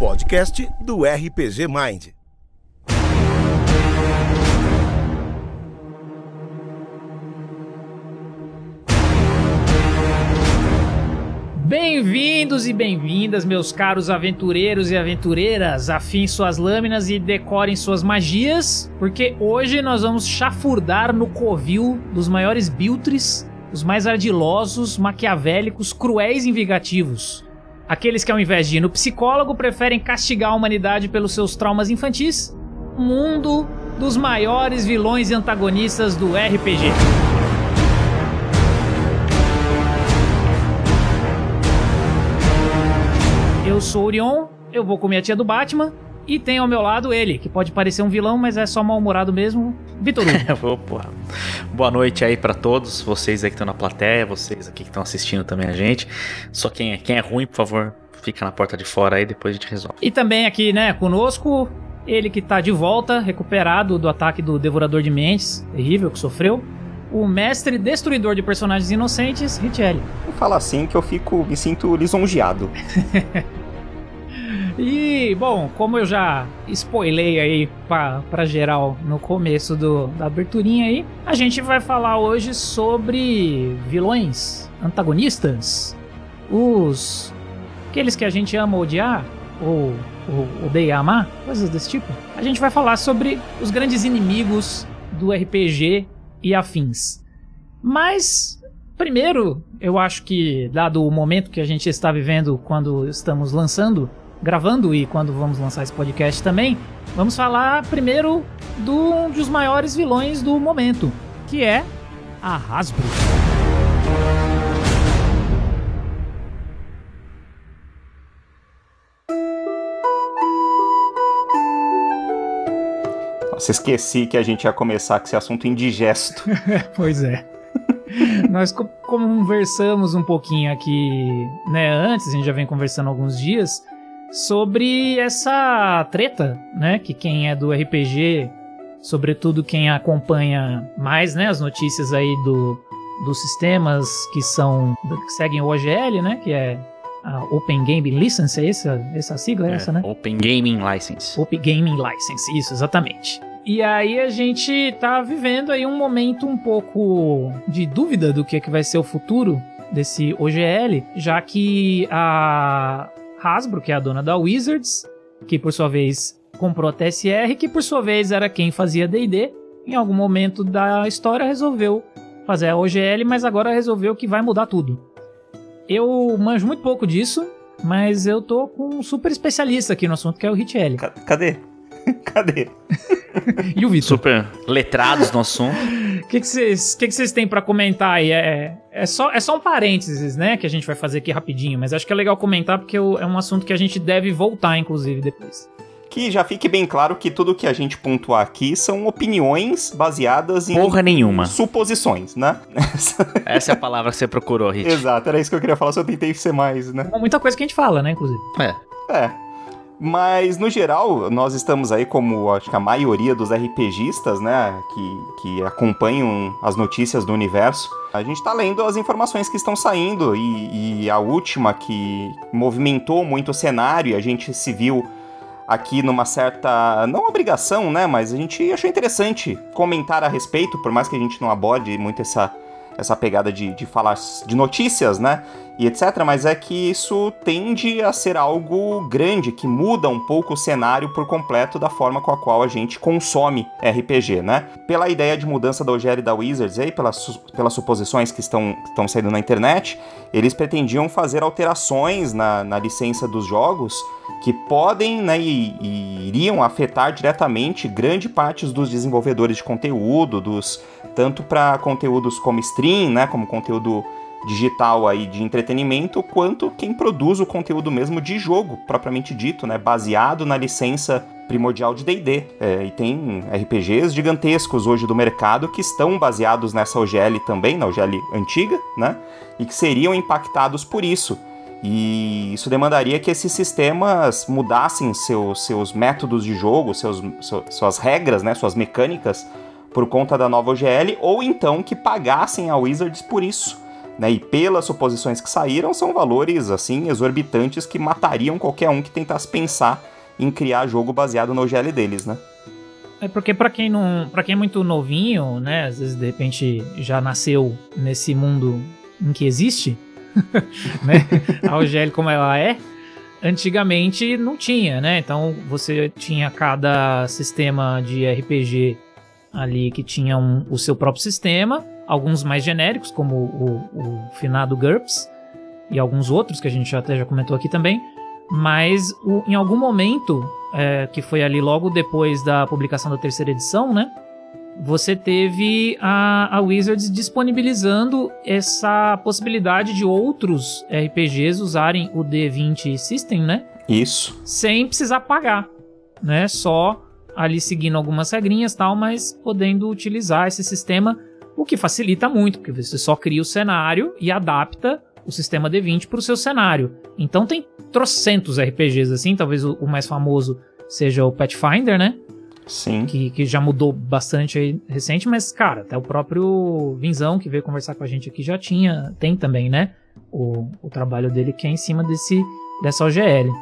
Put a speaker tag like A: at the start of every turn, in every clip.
A: podcast do RPG Mind.
B: Bem-vindos e bem-vindas, meus caros aventureiros e aventureiras. Afiem suas lâminas e decorem suas magias, porque hoje nós vamos chafurdar no covil dos maiores biltres, os mais ardilosos, maquiavélicos, cruéis e vingativos. Aqueles que, ao invés de ir no psicólogo, preferem castigar a humanidade pelos seus traumas infantis. Mundo dos maiores vilões e antagonistas do RPG. Eu sou Orion, eu vou comer a tia do Batman. E tem ao meu lado ele, que pode parecer um vilão, mas é só mal-humorado mesmo, Vitor Hugo.
C: Opa. Boa noite aí para todos, vocês aí que estão na plateia, vocês aqui que estão assistindo também a gente. Só quem é, quem é ruim, por favor, fica na porta de fora aí, depois a gente resolve.
B: E também aqui, né, conosco, ele que tá de volta, recuperado do ataque do Devorador de Mentes, terrível que sofreu. O mestre destruidor de personagens inocentes, Richelli.
D: Eu falo assim que eu fico, me sinto lisonjeado.
B: E, bom, como eu já spoilei aí pra, geral no começo do, da aberturinha aí, a gente vai falar hoje sobre vilões, antagonistas, os. aqueles que a gente ama odiar, ou, ou odeia amar, coisas desse tipo. A gente vai falar sobre os grandes inimigos do RPG e afins. Mas Primeiro, eu acho que, dado o momento que a gente está vivendo quando estamos lançando gravando e quando vamos lançar esse podcast também, vamos falar primeiro de um dos maiores vilões do momento, que é a Hasbro.
D: Nossa, esqueci que a gente ia começar com esse assunto indigesto.
B: pois é. Nós conversamos um pouquinho aqui, né, antes, a gente já vem conversando há alguns dias, sobre essa treta, né? Que quem é do RPG, sobretudo quem acompanha mais, né, as notícias aí do, dos sistemas que são que seguem o OGL, né? Que é a Open Gaming License, é essa, essa sigla é, essa, né?
C: Open Gaming License.
B: Open Gaming License, isso, exatamente. E aí a gente tá vivendo aí um momento um pouco de dúvida do que, é que vai ser o futuro desse OGL, já que a Hasbro, que é a dona da Wizards, que por sua vez comprou a TSR, que por sua vez era quem fazia D&D, em algum momento da história resolveu fazer a OGL, mas agora resolveu que vai mudar tudo. Eu manjo muito pouco disso, mas eu tô com um super especialista aqui no assunto, que é o Richelli.
D: Cadê? Cadê?
B: e o Vitor?
C: Super letrados no assunto.
B: O que vocês que que que têm para comentar aí? É, é, só, é só um parênteses, né, que a gente vai fazer aqui rapidinho, mas acho que é legal comentar porque é um assunto que a gente deve voltar, inclusive, depois.
D: Que já fique bem claro que tudo que a gente pontuar aqui são opiniões baseadas em.
C: Porra nenhuma.
D: Suposições, né?
C: Essa é a palavra que você procurou, Rich.
D: Exato, era isso que eu queria falar, só tentei ser mais, né?
B: Muita coisa que a gente fala, né, inclusive.
C: É.
D: É. Mas, no geral, nós estamos aí como, acho que a maioria dos RPGistas, né, que, que acompanham as notícias do universo. A gente está lendo as informações que estão saindo e, e, a última que movimentou muito o cenário, a gente se viu aqui numa certa, não obrigação, né, mas a gente achou interessante comentar a respeito, por mais que a gente não aborde muito essa, essa pegada de, de falar de notícias, né? E etc. Mas é que isso tende a ser algo grande, que muda um pouco o cenário por completo da forma com a qual a gente consome RPG, né? Pela ideia de mudança da OGL e da Wizards aí, pelas, pelas suposições que estão, estão saindo na internet, eles pretendiam fazer alterações na, na licença dos jogos que podem né, e, e iriam afetar diretamente grande parte dos desenvolvedores de conteúdo, dos tanto para conteúdos como stream, né, como conteúdo digital aí de entretenimento, quanto quem produz o conteúdo mesmo de jogo, propriamente dito, né, baseado na licença primordial de D&D. É, e tem RPGs gigantescos hoje do mercado que estão baseados nessa OGL também, na OGL antiga, né, e que seriam impactados por isso. E isso demandaria que esses sistemas mudassem seus, seus métodos de jogo, seus, suas regras, né, suas mecânicas, por conta da nova OGL, ou então que pagassem a Wizards por isso. Né? E pelas suposições que saíram, são valores assim exorbitantes que matariam qualquer um que tentasse pensar em criar jogo baseado no OGL deles, né?
B: É porque para quem não, para quem é muito novinho, né, às vezes de repente já nasceu nesse mundo em que existe, né? A OGL como ela é, antigamente não tinha, né? Então você tinha cada sistema de RPG ali que tinha um, o seu próprio sistema, alguns mais genéricos, como o, o, finado GURPS, e alguns outros que a gente até já comentou aqui também, mas o, em algum momento, é, que foi ali logo depois da publicação da terceira edição, né? Você teve a, a Wizards disponibilizando essa possibilidade de outros RPGs usarem o D20 System, né?
D: Isso.
B: Sem precisar pagar, né? Só ali seguindo algumas regrinhas tal, mas podendo utilizar esse sistema, o que facilita muito, porque você só cria o cenário e adapta o sistema D20 para o seu cenário. Então tem trocentos RPGs assim, talvez o, o, mais famoso seja o Pathfinder, né?
D: Sim.
B: Que, que já mudou bastante aí recente, mas, cara, até o próprio Vinzão, que veio conversar com a gente aqui, já tinha, tem também, né? O, o trabalho dele que é em cima desse, dessa OGL.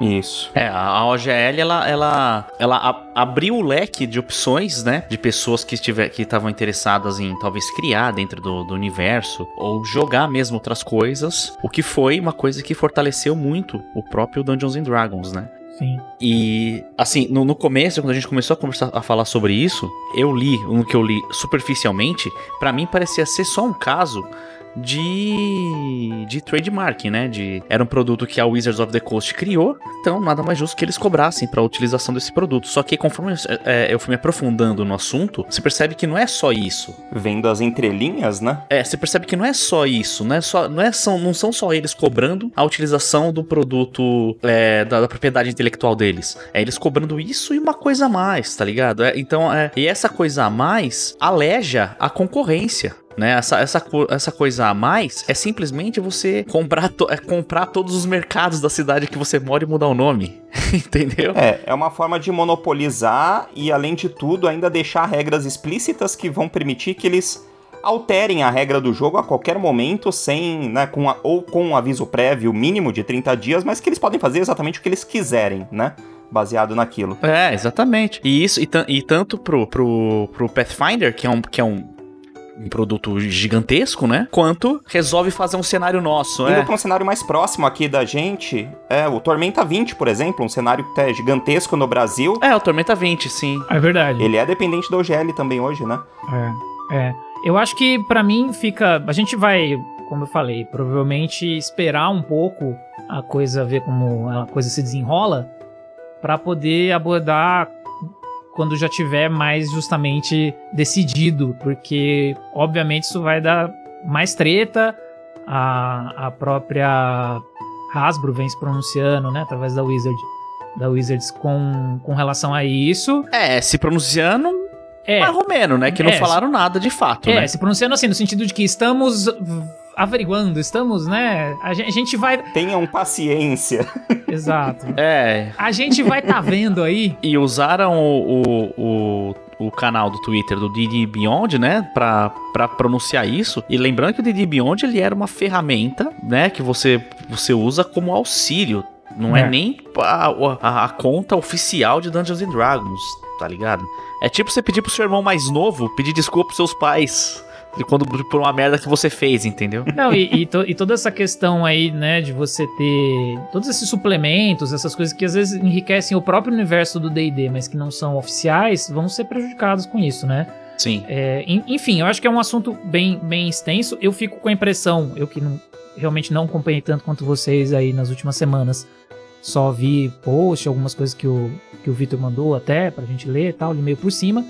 D: Isso.
C: É, a OGL ela, ela, ela abriu o leque de opções, né? De pessoas que estiver, que estavam interessadas em talvez criar dentro do, do, universo ou jogar mesmo outras coisas, o que foi uma coisa que fortaleceu muito o próprio Dungeons and Dragons, né?
B: Sim.
C: E, assim, no, no, começo, quando a gente começou a conversar, a falar sobre isso, eu li, no que eu li superficialmente, para mim parecia ser só um caso de, de trademark, né? De, era um produto que a Wizards of the Coast criou, então nada mais justo que eles cobrassem para a utilização desse produto. Só que conforme é, eu fui me aprofundando no assunto, você percebe que não é só isso.
D: Vendo as entrelinhas, né?
C: É, você percebe que não é só isso, não, é só, não, é, são, não são só eles cobrando a utilização do produto é, da, da, propriedade intelectual deles. É eles cobrando isso e uma coisa a mais, tá ligado? É, então, é, e essa coisa a mais aleja a concorrência. Né? Essa, essa, essa coisa a mais é simplesmente você comprar, to, é comprar todos os mercados da cidade que você mora e mudar o nome. Entendeu?
D: É, é uma forma de monopolizar e, além de tudo, ainda deixar regras explícitas que vão permitir que eles alterem a regra do jogo a qualquer momento, sem, né, com a, ou com um aviso prévio mínimo de 30 dias, mas que eles podem fazer exatamente o que eles quiserem, né? Baseado naquilo.
C: É, exatamente. E isso, e, e tanto pro, pro, pro Pathfinder, que é um, que é um um produto gigantesco, né? Quanto resolve fazer um cenário nosso,
D: Indo
C: é.
D: pra um cenário mais próximo aqui da gente, é o Tormenta 20, por exemplo, um cenário que é gigantesco no Brasil.
C: É, o Tormenta 20, sim.
B: É verdade.
D: Ele é dependente do OGL também hoje, né?
B: É, é. Eu acho que para mim fica. A gente vai, como eu falei, provavelmente esperar um pouco a coisa, ver como a coisa se desenrola, para poder abordar quando já tiver mais justamente decidido, porque obviamente isso vai dar mais treta. A, a própria Hasbro vem se pronunciando, né, através da Wizard, da Wizards com, com relação a isso.
C: É, se pronunciando é, mais né, que não é, falaram nada de fato,
B: é,
C: né?
B: se pronunciando assim, no sentido de que estamos averiguando, estamos, né? A gente vai.
D: Tenham paciência.
B: Exato.
C: É.
B: A gente vai tá vendo aí.
C: E usaram o, o, o, o canal do Twitter do Didi Beyond, né? Pra, pra pronunciar isso. E lembrando que o Didi Beyond ele era uma ferramenta, né? Que você, você usa como auxílio. Não é, é nem a, a, a conta oficial de Dungeons and Dragons, tá ligado? É tipo você pedir pro seu irmão mais novo pedir desculpa pros seus pais de quando por uma merda que você fez, entendeu?
B: Não, e, e, to, e, toda essa questão aí, né, de você ter todos esses suplementos, essas coisas que às vezes enriquecem o próprio universo do D&D, mas que não são oficiais, vão ser prejudicados com isso, né?
C: Sim.
B: É, enfim, eu acho que é um assunto bem, bem extenso. Eu fico com a impressão, eu que não, realmente não acompanhei tanto quanto vocês aí nas últimas semanas, só vi post, algumas coisas que o, que o Vitor mandou até pra gente ler e tal, de meio por cima.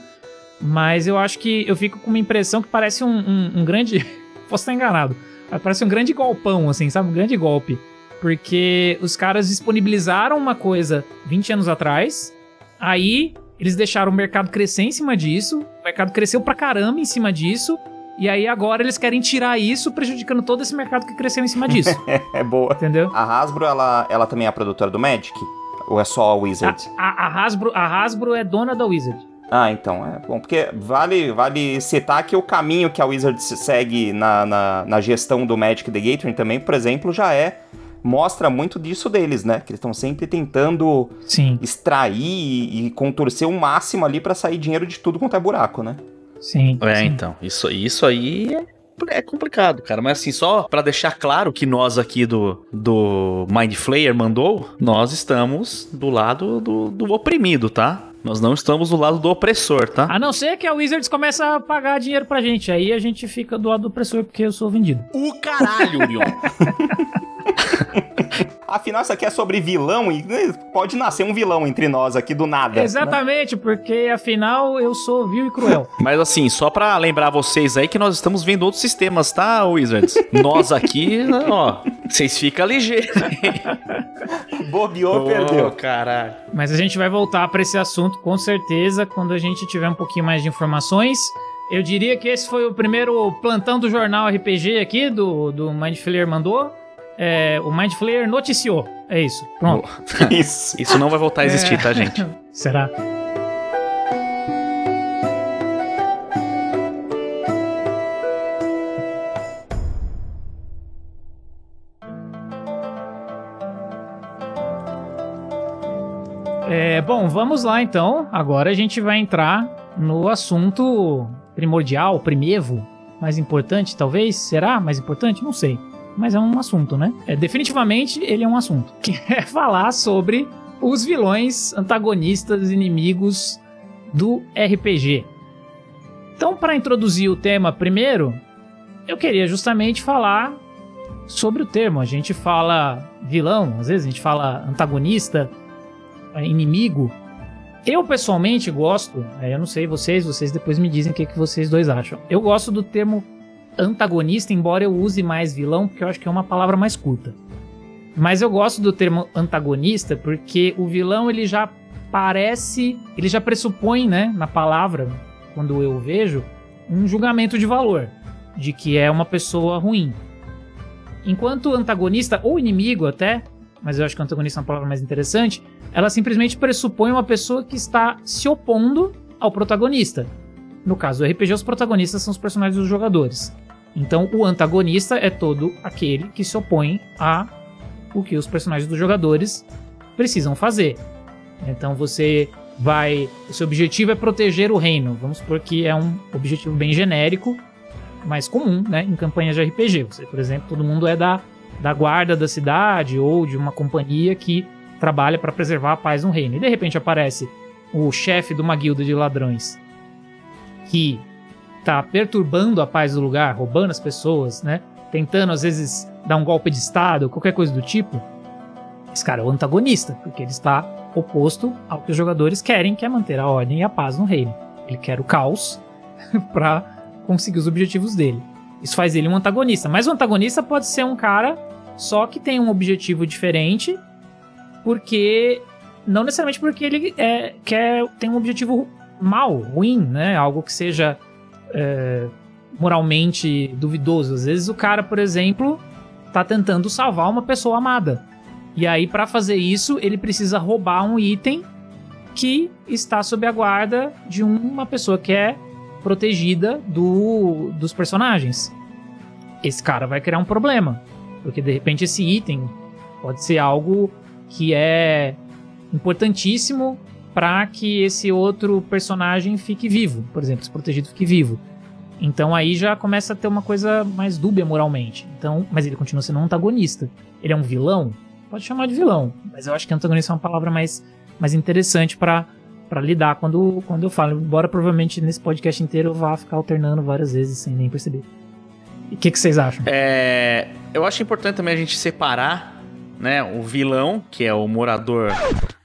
B: Mas eu acho que eu fico com uma impressão que parece um, um, um grande. Posso estar enganado. Parece um grande golpão, assim, sabe? Um grande golpe. Porque os caras disponibilizaram uma coisa 20 anos atrás, aí eles deixaram o mercado crescer em cima disso, o mercado cresceu pra caramba em cima disso, e aí agora eles querem tirar isso, prejudicando todo esse mercado que cresceu em cima disso.
D: é boa.
B: Entendeu?
D: A Hasbro, ela, ela também é a produtora do Magic? Ou é só a Wizard?
B: A, a, a, Hasbro, a Hasbro é dona da Wizard.
D: Ah, então, é bom, porque vale, vale citar que o caminho que a Wizards segue na, na, na gestão do Magic the Gathering também, por exemplo, já é mostra muito disso deles, né? Que eles estão sempre tentando
B: Sim,
D: extrair e, e contorcer o máximo ali pra sair dinheiro de tudo quanto é buraco, né?
B: sim.
C: É,
B: sim.
C: então. Isso, isso aí é, é complicado, cara. Mas assim, só pra deixar claro que nós aqui do, do Mind Flayer mandou, nós estamos do lado do, do oprimido, tá? Nós não estamos do lado do opressor, tá?
B: A não ser que a Wizards comece a pagar dinheiro pra gente. Aí a gente fica do lado do opressor porque eu sou vendido.
C: O caralho, Mion.
D: Afinal, isso aqui é sobre vilão e né, pode nascer um vilão entre nós aqui do nada. né?
B: Exatamente, porque afinal eu sou vil e cruel.
C: Mas assim, só pra lembrar vocês aí que nós estamos vendo outros sistemas, tá, Wizards? Nós aqui, ó, vocês ficam ligeiros.
D: Bobeou,
C: Ô,
D: perdeu.
C: caralho.
B: Mas a gente vai voltar pra esse assunto com certeza quando a gente tiver um pouquinho mais de informações. Eu diria que esse foi o primeiro plantão do jornal RPG aqui, do, do Mind Flayer mandou. É, o Mind Flayer noticiou. É isso. Pronto.
D: Isso.
C: Isso não vai voltar a existir,
B: É.
C: tá, gente?
B: Será? É, bom, vamos lá então. Agora a gente vai entrar no assunto primordial, primevo, mais importante, talvez. Será mais importante? Não sei. Mas é um assunto, né? É, definitivamente ele é um assunto. Que é falar sobre os vilões, antagonistas, inimigos do RPG. Então, para introduzir o tema primeiro, eu queria justamente falar sobre o termo. A gente fala vilão, às vezes a gente fala antagonista, é, inimigo. Eu pessoalmente gosto, é, eu não sei vocês, vocês depois me dizem o que, que vocês dois acham. Eu gosto do termo antagonista, embora eu use mais vilão, porque eu acho que é uma palavra mais curta. Mas eu gosto do termo antagonista porque o vilão ele já parece, ele já pressupõe, né, na palavra, quando eu vejo, um julgamento de valor, de que é uma pessoa ruim. Enquanto antagonista ou inimigo até, mas eu acho que antagonista é uma palavra mais interessante, ela simplesmente pressupõe uma pessoa que está se opondo ao protagonista. No caso do RPG, os protagonistas são os personagens dos jogadores. Então, o antagonista é todo aquele que se opõe a o que os personagens dos jogadores precisam fazer. Então, você vai. O seu objetivo é proteger o reino. Vamos supor que é um objetivo bem genérico, mas comum, né? Em campanhas de RPG. Você, por exemplo, todo mundo é da, da guarda da cidade ou de uma companhia que trabalha para preservar a paz no reino. E de repente aparece o chefe de uma guilda de ladrões que tá perturbando a paz do lugar, roubando as pessoas, né? Tentando às vezes dar um golpe de estado, qualquer coisa do tipo. Esse cara é o antagonista, porque ele está oposto ao que os jogadores querem, que é manter a ordem e a paz no reino. Ele quer o caos para conseguir os objetivos dele. Isso faz ele um antagonista. Mas o antagonista pode ser um cara só que tem um objetivo diferente, porque não necessariamente porque ele é, quer tem um objetivo mal, ruim, né? Algo que seja é, moralmente duvidoso. Às vezes o cara, por exemplo, tá tentando salvar uma pessoa amada. E aí, para fazer isso, ele precisa roubar um item que está sob a guarda de uma pessoa que é protegida do, dos personagens. Esse cara vai criar um problema, porque de repente esse item pode ser algo que é importantíssimo para que esse outro personagem fique vivo, por exemplo, esse protegido fique vivo. Então aí já começa a ter uma coisa mais dúbia moralmente. Então, mas ele continua sendo um antagonista. Ele é um vilão? Pode chamar de vilão, mas eu acho que antagonista é uma palavra mais, mais interessante para para lidar quando, quando eu falo. Embora provavelmente nesse podcast inteiro eu vá ficar alternando várias vezes sem nem perceber. E o que, que vocês acham?
C: É, eu acho importante também a gente separar, né, o vilão, que é o morador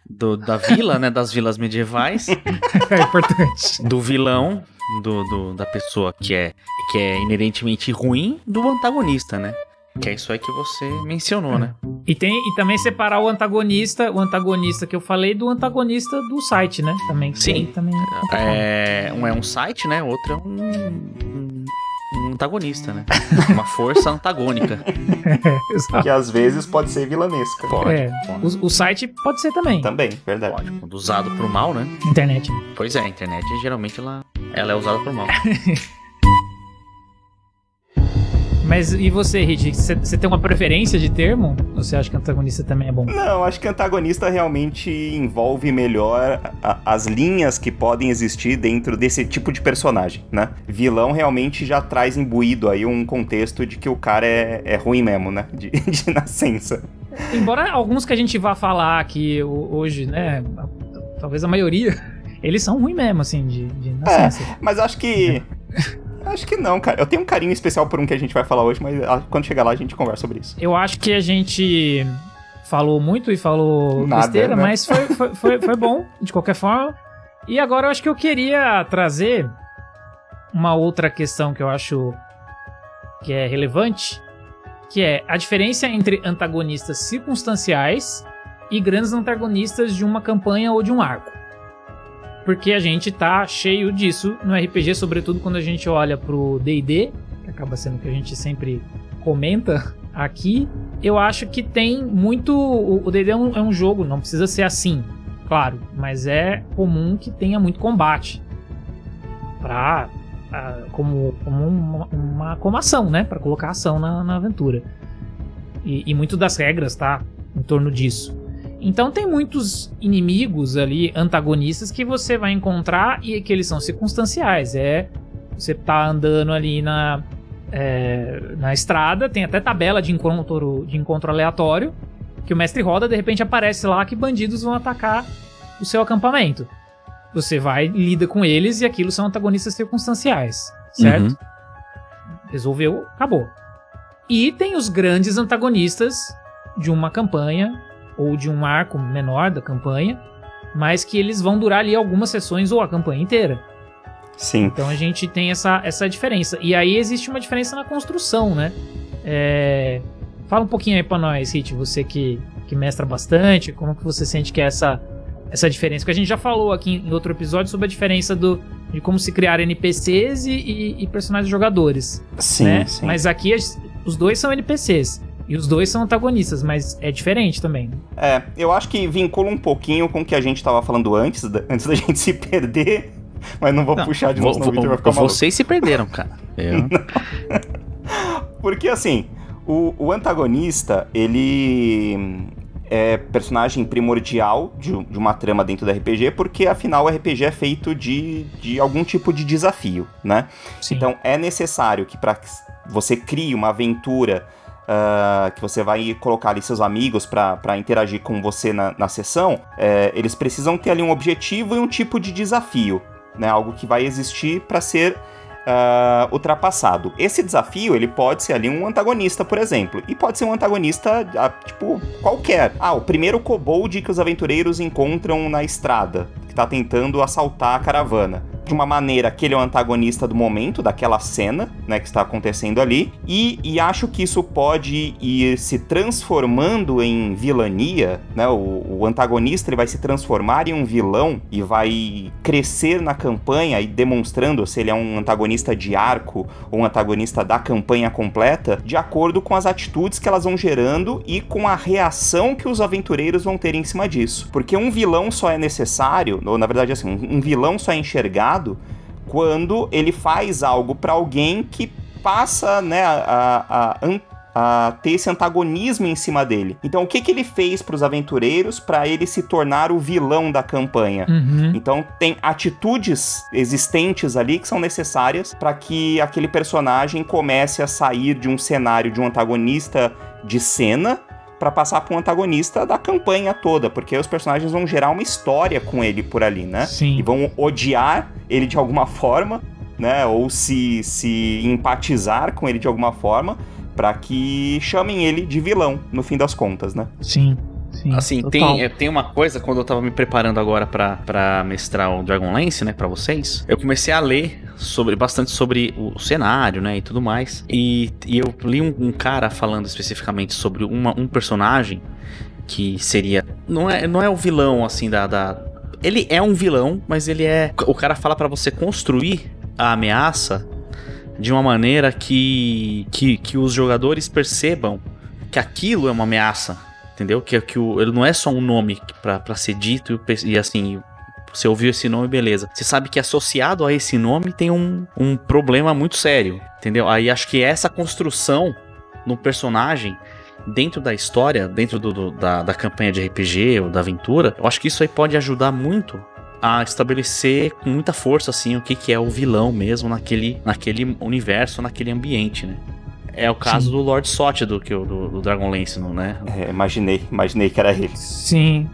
C: do- da vila, né, das vilas medievais,
B: É importante.
C: do vilão, do, do- da pessoa que é, que é inerentemente ruim, do antagonista, né? Que é isso aí que você mencionou, né?
B: E, tem, e também separar o antagonista, o antagonista que eu falei, do antagonista do site, né? Também.
C: Sim.
B: Também
C: É, um é um site, né? Outro é um, um, antagonista, né? Uma força antagônica.
B: Exato.
D: Que às vezes pode ser vilanesca.
C: Pode,
B: É,
C: pode.
B: O, o site pode ser também.
D: Também, verdade.
C: Pode, quando usado pro mal, né?
B: Internet.
C: Pois é, a internet geralmente ela, ela é usada pro mal.
B: Mas e você, Hit? Você tem uma preferência de termo? Ou você acha que antagonista também é bom?
D: Não, acho que antagonista realmente envolve melhor a- as linhas que podem existir dentro desse tipo de personagem, né? Vilão realmente já traz imbuído aí um contexto de que o cara é, é ruim mesmo, né? De, de nascença.
B: Embora alguns que a gente vá falar aqui ho- hoje, né? Talvez a maioria, eles são ruins mesmo, assim, de, de nascença.
D: Mas acho que. Acho que não, cara. Eu tenho um carinho especial por um que a gente vai falar hoje, mas ah, quando chegar lá a gente conversa sobre isso.
B: Eu acho que a gente falou muito e falou
D: Nada,
B: besteira,
D: né?
B: mas foi, foi, foi, foi bom, de qualquer forma. E agora eu acho que eu queria trazer uma outra questão que eu acho que é relevante, que é a diferença entre antagonistas circunstanciais e grandes antagonistas de uma campanha ou de um arco. Porque a gente tá cheio disso no RPG, sobretudo quando a gente olha pro D&D, que acaba sendo o que a gente sempre comenta aqui. Eu acho que tem muito... O D&D é um, é um jogo, não precisa ser assim, claro, mas é comum que tenha muito combate. Pra... como, como uma, uma como ação, né? Pra colocar ação na, na aventura. E, e muito das regras, tá? Em torno disso. Então tem muitos inimigos ali, antagonistas, que você vai encontrar e que eles são circunstanciais. É. Você tá andando ali na. é, na estrada, tem até tabela de encontro, de encontro aleatório. Que o mestre roda, de repente aparece lá que bandidos vão atacar o seu acampamento. Você vai, lida com eles e aquilo são antagonistas circunstanciais, certo?
C: Uhum.
B: Resolveu, acabou. E tem os grandes antagonistas de uma campanha ou de um arco menor da campanha, mas que eles vão durar ali algumas sessões ou a campanha inteira.
D: Sim.
B: Então a gente tem essa, essa diferença. E aí existe uma diferença na construção, né? É, Fala um pouquinho aí pra nós, Hit, você que, que mestra bastante, como que você sente que é essa, essa diferença? Porque a gente já falou aqui em outro episódio sobre a diferença do, de como se criar NPCs e, e- e personagens jogadores
D: Sim,
B: né?
D: sim.
B: Mas aqui os dois são NPCs. E os dois são antagonistas, mas é diferente também.
D: É, eu acho que vincula um pouquinho com o que a gente tava falando antes, da- antes da gente se perder. Mas não vou
C: Não,
D: puxar de
C: vo-
D: novo, senão o
C: vo-
D: Victor vai ficar maluco.
C: vocês se perderam, cara. Eu-
D: Porque assim, o, o antagonista, ele é personagem primordial de, de uma trama dentro do RPG, porque afinal o RPG é feito de, de algum tipo de desafio, né?
B: Sim.
D: Então é necessário que para você crie uma aventura ah, que você vai colocar ali seus amigos para interagir com você na, na sessão, é, eles precisam ter ali um objetivo e um tipo de desafio, né? Algo que vai existir para ser ah, ultrapassado. Esse desafio ele pode ser ali um antagonista, por exemplo, e pode ser um antagonista ah, tipo qualquer. Ah, o primeiro kobold que os aventureiros encontram na estrada, que tá tentando assaltar a caravana. De uma maneira que ele é o antagonista do momento, daquela cena, né, que está acontecendo ali, e, e acho que isso pode ir se transformando em vilania, né, o, o antagonista ele vai se transformar em um vilão e vai crescer na campanha e demonstrando se ele é um antagonista de arco ou um antagonista da campanha completa, de acordo com as atitudes que elas vão gerando e com a reação que os aventureiros vão ter em cima disso. Porque um vilão só é necessário, ou na verdade assim, um, vilão só é enxergado quando ele faz algo pra alguém que passa, né, a, a, an- a ter esse antagonismo em cima dele. Então, o que que ele fez pros aventureiros pra ele se tornar o vilão da campanha?
B: Uhum.
D: Então tem atitudes existentes ali que são necessárias para que aquele personagem comece a sair de um cenário de um antagonista de cena para passar para um antagonista da campanha toda, porque os personagens vão gerar uma história com ele por ali, né?
B: Sim.
D: E vão odiar ele de alguma forma, né? Ou se, se empatizar com ele de alguma forma, para que chamem ele de vilão, no fim das contas, né?
B: Sim. Sim.
C: Assim,
B: total.
C: tem, é, tem uma coisa, quando eu tava me preparando agora pra, pra mestrar o Dragonlance, né, pra vocês, eu comecei a ler sobre, bastante sobre o cenário, né, e tudo mais. E, e eu li um, um cara falando especificamente sobre uma, um personagem que seria. Não é, não é o vilão, assim, da, da. Ele é um vilão, mas ele é. O cara fala pra você construir a ameaça de uma maneira que, que, que os jogadores percebam que aquilo é uma ameaça, entendeu? Que, que o, ele não é só um nome para ser dito e, e assim, você ouviu esse nome, beleza. Você sabe que associado a esse nome tem um, um problema muito sério, entendeu? Aí acho que essa construção no personagem dentro da história, dentro do, do, da, da campanha de RPG ou da aventura, eu acho que isso aí pode ajudar muito a estabelecer com muita força assim o que, que é o vilão mesmo naquele, naquele universo, naquele ambiente, né? É o caso Sim. do Lord Sot do, do, do Dragonlance, né?
D: É, imaginei, imaginei que era ele.
B: Sim,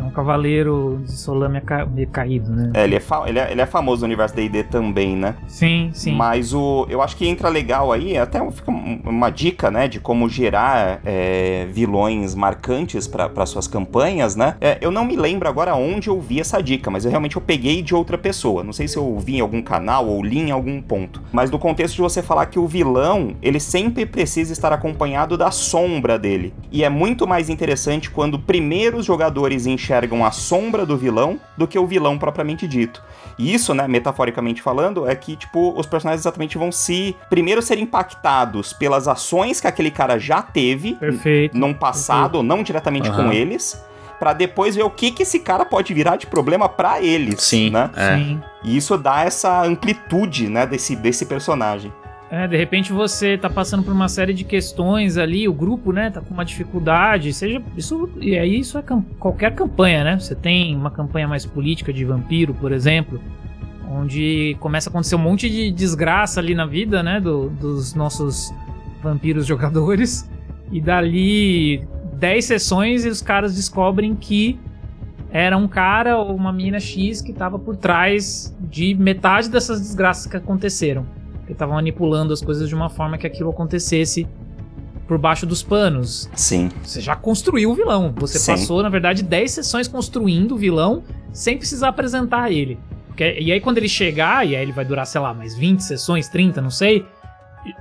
B: é um cavaleiro de solame meio caído, né?
D: É, ele é, ele é, ele é famoso no universo D&D também, né?
B: Sim, sim.
D: Mas o, eu acho que entra legal aí, até fica uma dica, né, de como gerar é, vilões marcantes para suas campanhas, né? É, eu não me lembro agora onde eu vi essa dica, mas eu realmente eu peguei de outra pessoa. Não sei se eu vi em algum canal ou li em algum ponto. Mas no contexto de você falar que o vilão, ele sempre sempre precisa estar acompanhado da sombra dele. E é muito mais interessante quando primeiro os jogadores enxergam a sombra do vilão do que o vilão propriamente dito. E isso, né, metaforicamente falando, é que, tipo, os personagens exatamente vão se. Primeiro ser impactados pelas ações que aquele cara já teve
B: Perfeito.
D: num passado, Perfeito. não diretamente uhum. com eles para depois ver o que que esse cara pode virar de problema para eles,
C: Sim,
D: né?
C: É. Sim.
D: E isso dá essa amplitude, né, desse, desse personagem.
B: É, de repente você tá passando por uma série de questões ali, o grupo, né, tá com uma dificuldade, seja isso e aí isso é qualquer campanha, né? Você tem uma campanha mais política de vampiro, por exemplo, onde começa a acontecer um monte de desgraça ali na vida, né, do, dos nossos vampiros jogadores e dali 10 sessões e os caras descobrem que era um cara ou uma mina X que estava por trás de metade dessas desgraças que aconteceram que estavam manipulando as coisas de uma forma que aquilo acontecesse por baixo dos panos.
D: Sim.
B: Você já construiu o vilão. Você Sim. passou, na verdade, 10 sessões construindo o vilão sem precisar apresentar ele. Porque, e aí, quando ele chegar, e aí ele vai durar, sei lá, mais 20 sessões, 30, não sei,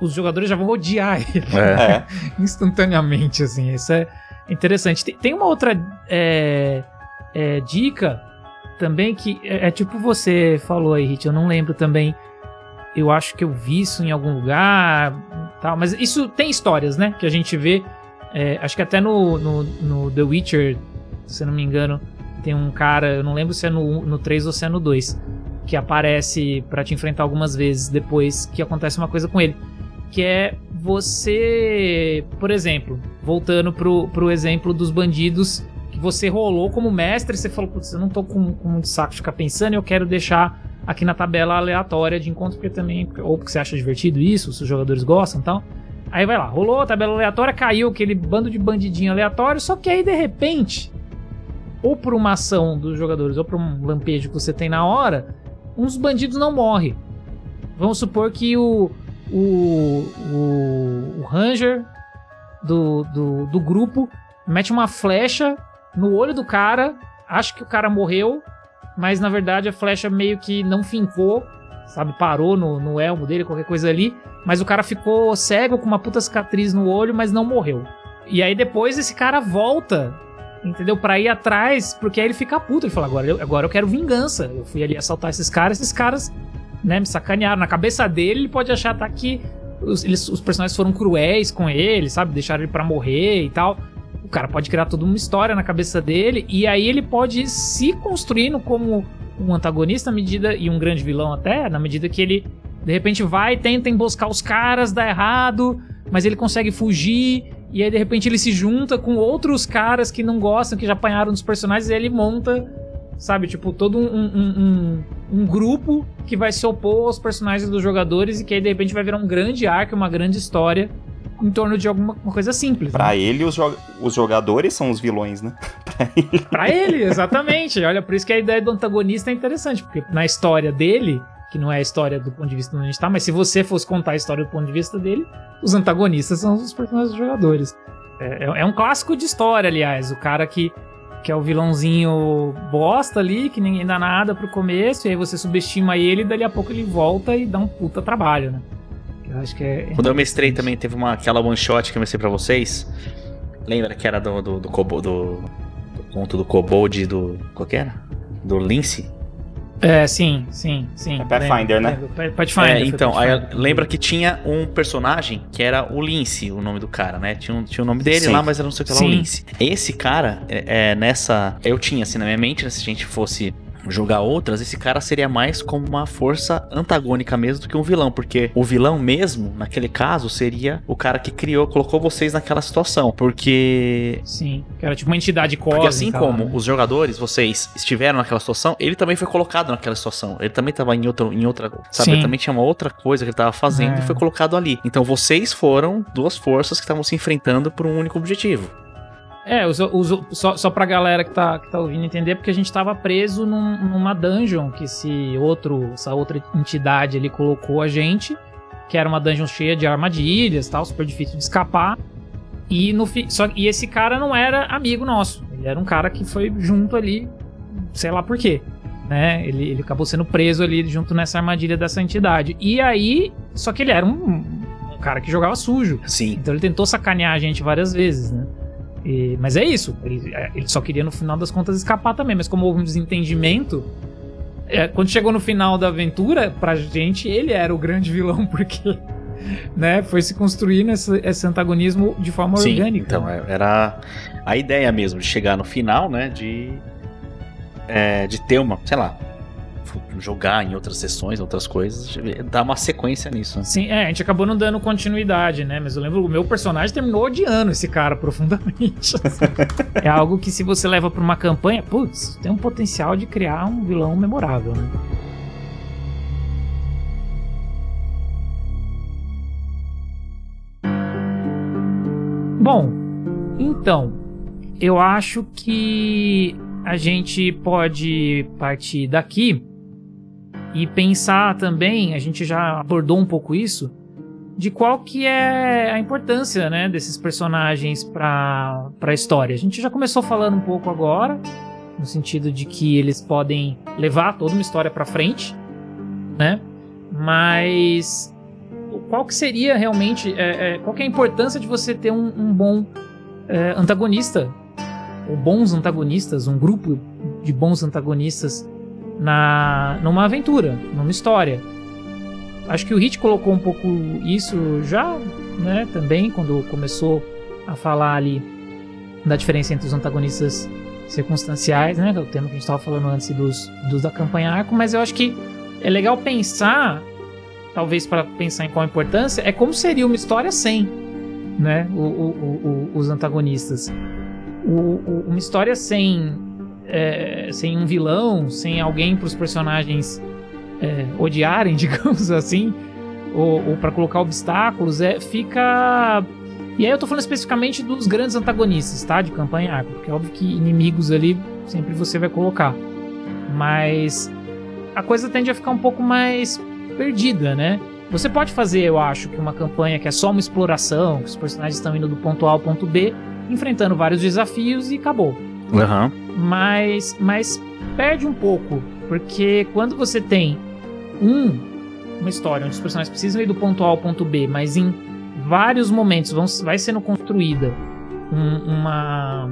B: os jogadores já vão odiar ele. É. Instantaneamente, assim. Isso é interessante. Tem, tem uma outra é, é, dica também que é, é, tipo você falou aí, Hit, eu não lembro também eu acho que eu vi isso em algum lugar, tal. Mas isso tem histórias, né? Que a gente vê. É, acho que até no, no, no, The Witcher, se não me engano, tem um cara, eu não lembro se é no, no 3 ou se é no 2, que aparece para te enfrentar algumas vezes depois que acontece uma coisa com ele. Que é você, por exemplo, voltando pro, pro exemplo dos bandidos que você rolou como mestre, você falou, putz, eu não tô com, com saco de ficar pensando, eu quero deixar aqui na tabela aleatória de encontro, porque também, ou porque você acha divertido isso, se os jogadores gostam e tal. Aí vai lá, rolou a tabela aleatória, caiu aquele bando de bandidinho aleatório, só que aí de repente, ou por uma ação dos jogadores, ou por um lampejo que você tem na hora, uns bandidos não morrem. Vamos supor que o, o, o, o Ranger do, do, do grupo mete uma flecha no olho do cara, acha que o cara morreu, mas na verdade a flecha meio que não fincou, sabe? Parou no, no elmo dele, qualquer coisa ali. Mas o cara ficou cego com uma puta cicatriz no olho, mas não morreu. E aí depois esse cara volta, entendeu? Pra ir atrás, porque aí ele fica puto. Ele fala: agora eu, agora eu quero vingança. Eu fui ali assaltar esses caras, esses caras, né, me sacanearam. Na cabeça dele, ele pode achar tá, que os, eles, os personagens foram cruéis com ele, sabe? Deixaram ele pra morrer e tal o cara pode criar toda uma história na cabeça dele e aí ele pode se construindo como um antagonista à medida e um grande vilão até, na medida que ele de repente vai, tenta emboscar os caras, dá errado, mas ele consegue fugir e aí de repente ele se junta com outros caras que não gostam, que já apanharam dos personagens e ele monta, sabe, tipo, todo um, um, um, um grupo que vai se opor aos personagens dos jogadores e que aí de repente vai virar um grande arco, uma grande história em torno de alguma coisa simples.
D: Pra né? ele, os, jo os jogadores são os vilões, né?
B: pra ele. pra ele, exatamente. Olha, por isso que a ideia do antagonista é interessante, porque na história dele, que não é a história do ponto de vista onde a gente tá, mas se você fosse contar a história do ponto de vista dele, os antagonistas são os personagens dos jogadores. É, é, é um clássico de história, aliás. O cara que, que é o vilãozinho bosta ali, que ninguém dá nada pro começo, e aí você subestima ele, e dali a pouco ele volta e dá um puta trabalho, né? Eu acho que é.
C: Quando eu mestrei também, teve uma, aquela one shot que eu mestrei pra vocês. Lembra que era do, do, do, Kobo, do, do conto do Kobold do. Qual que era? Do Lince?
B: É, sim, sim, sim.
D: É Pathfinder, né?
B: Lembro. Pathfinder.
C: É, então, aí
B: Pathfinder.
C: lembra que tinha um personagem que era o Lince, o nome do cara, né? Tinha, um, tinha o nome dele
D: Sim.
C: lá, mas era não sei o que lá, o. Lince. Esse cara, é, é, nessa. Eu tinha assim na minha mente, né, se a gente fosse jogar outras, esse cara seria mais como uma força antagônica mesmo do que um vilão, porque o vilão mesmo, naquele caso, seria o cara que criou, colocou vocês naquela situação. Porque
B: Sim, era tipo uma entidade cósmica.
C: Porque assim como
B: né?
C: os jogadores, vocês estiveram naquela situação, ele também foi colocado naquela situação. Ele também estava em, outro, em outra. Sabe?
B: Sim.
C: Ele também tinha uma outra coisa que ele estava fazendo
B: É.
C: e foi colocado ali. Então vocês foram duas forças que estavam se enfrentando por um único objetivo.
B: É, os, os- só, só pra galera que tá, que tá ouvindo entender, porque a gente tava preso num- numa dungeon que esse outro, essa outra entidade ele colocou a gente, que era uma dungeon cheia de armadilhas tal, super difícil de escapar. E, no só, e esse cara não era amigo nosso. Ele era um cara que foi junto ali, sei lá por quê. Né? Ele, ele acabou sendo preso ali junto nessa armadilha dessa entidade. E aí. Só que ele era um, um cara que jogava sujo.
C: Sim.
B: Então ele tentou sacanear a gente várias vezes, né? E- mas é isso. Ele, é, ele só queria no final das contas escapar também. Mas como houve um desentendimento, é, quando chegou no final da aventura, pra gente ele era o grande vilão porque, né? Foi se construindo esse, esse antagonismo de forma
C: Sim.
B: orgânica.
C: Então, é- era a ideia mesmo de chegar no final, né? De. é, de ter uma, sei lá. Jogar em outras sessões, outras coisas, dar uma sequência nisso. né?
B: Sim, é, a gente acabou não dando continuidade, né? Mas eu lembro, o meu personagem terminou odiando esse cara profundamente. assim. é algo que se você leva pra uma campanha, putz, tem um potencial de criar um vilão memorável, né? Bom, então, eu acho que a gente pode partir daqui e pensar também, a gente já abordou um pouco isso, de qual que é a importância, né, desses personagens para a história. A gente já começou falando um pouco agora, no sentido de que eles podem levar toda uma história para frente, né? Mas qual que seria realmente, é, é, qual que é a importância de você ter um, um bom é, antagonista, ou bons antagonistas, um grupo de bons antagonistas na numa aventura, numa história. Acho que o Hit colocou um pouco isso já, né, também quando começou a falar ali da diferença entre os antagonistas circunstanciais, né, que é o tema que a gente estava falando antes dos, dos da campanha arco, mas eu acho que é legal pensar, talvez para pensar em qual a importância, é como seria uma história sem, né, o, o- o- os antagonistas. Uma história sem é, sem um vilão, sem alguém para os personagens é, odiarem, digamos assim, ou, ou para colocar obstáculos, é, fica. E aí eu tô falando especificamente dos grandes antagonistas, tá? De campanha porque é óbvio que inimigos ali sempre você vai colocar. Mas a coisa tende a ficar um pouco mais perdida, né? Você pode fazer, eu acho, que uma campanha que é só uma exploração, que os personagens estão indo do ponto A ao ponto B, enfrentando vários desafios e acabou
C: Aham.
B: mas, mas perde um pouco, porque quando você tem um, uma história onde os personagens precisam ir do ponto A ao ponto B, mas em vários momentos vão, vai sendo construída um- uma,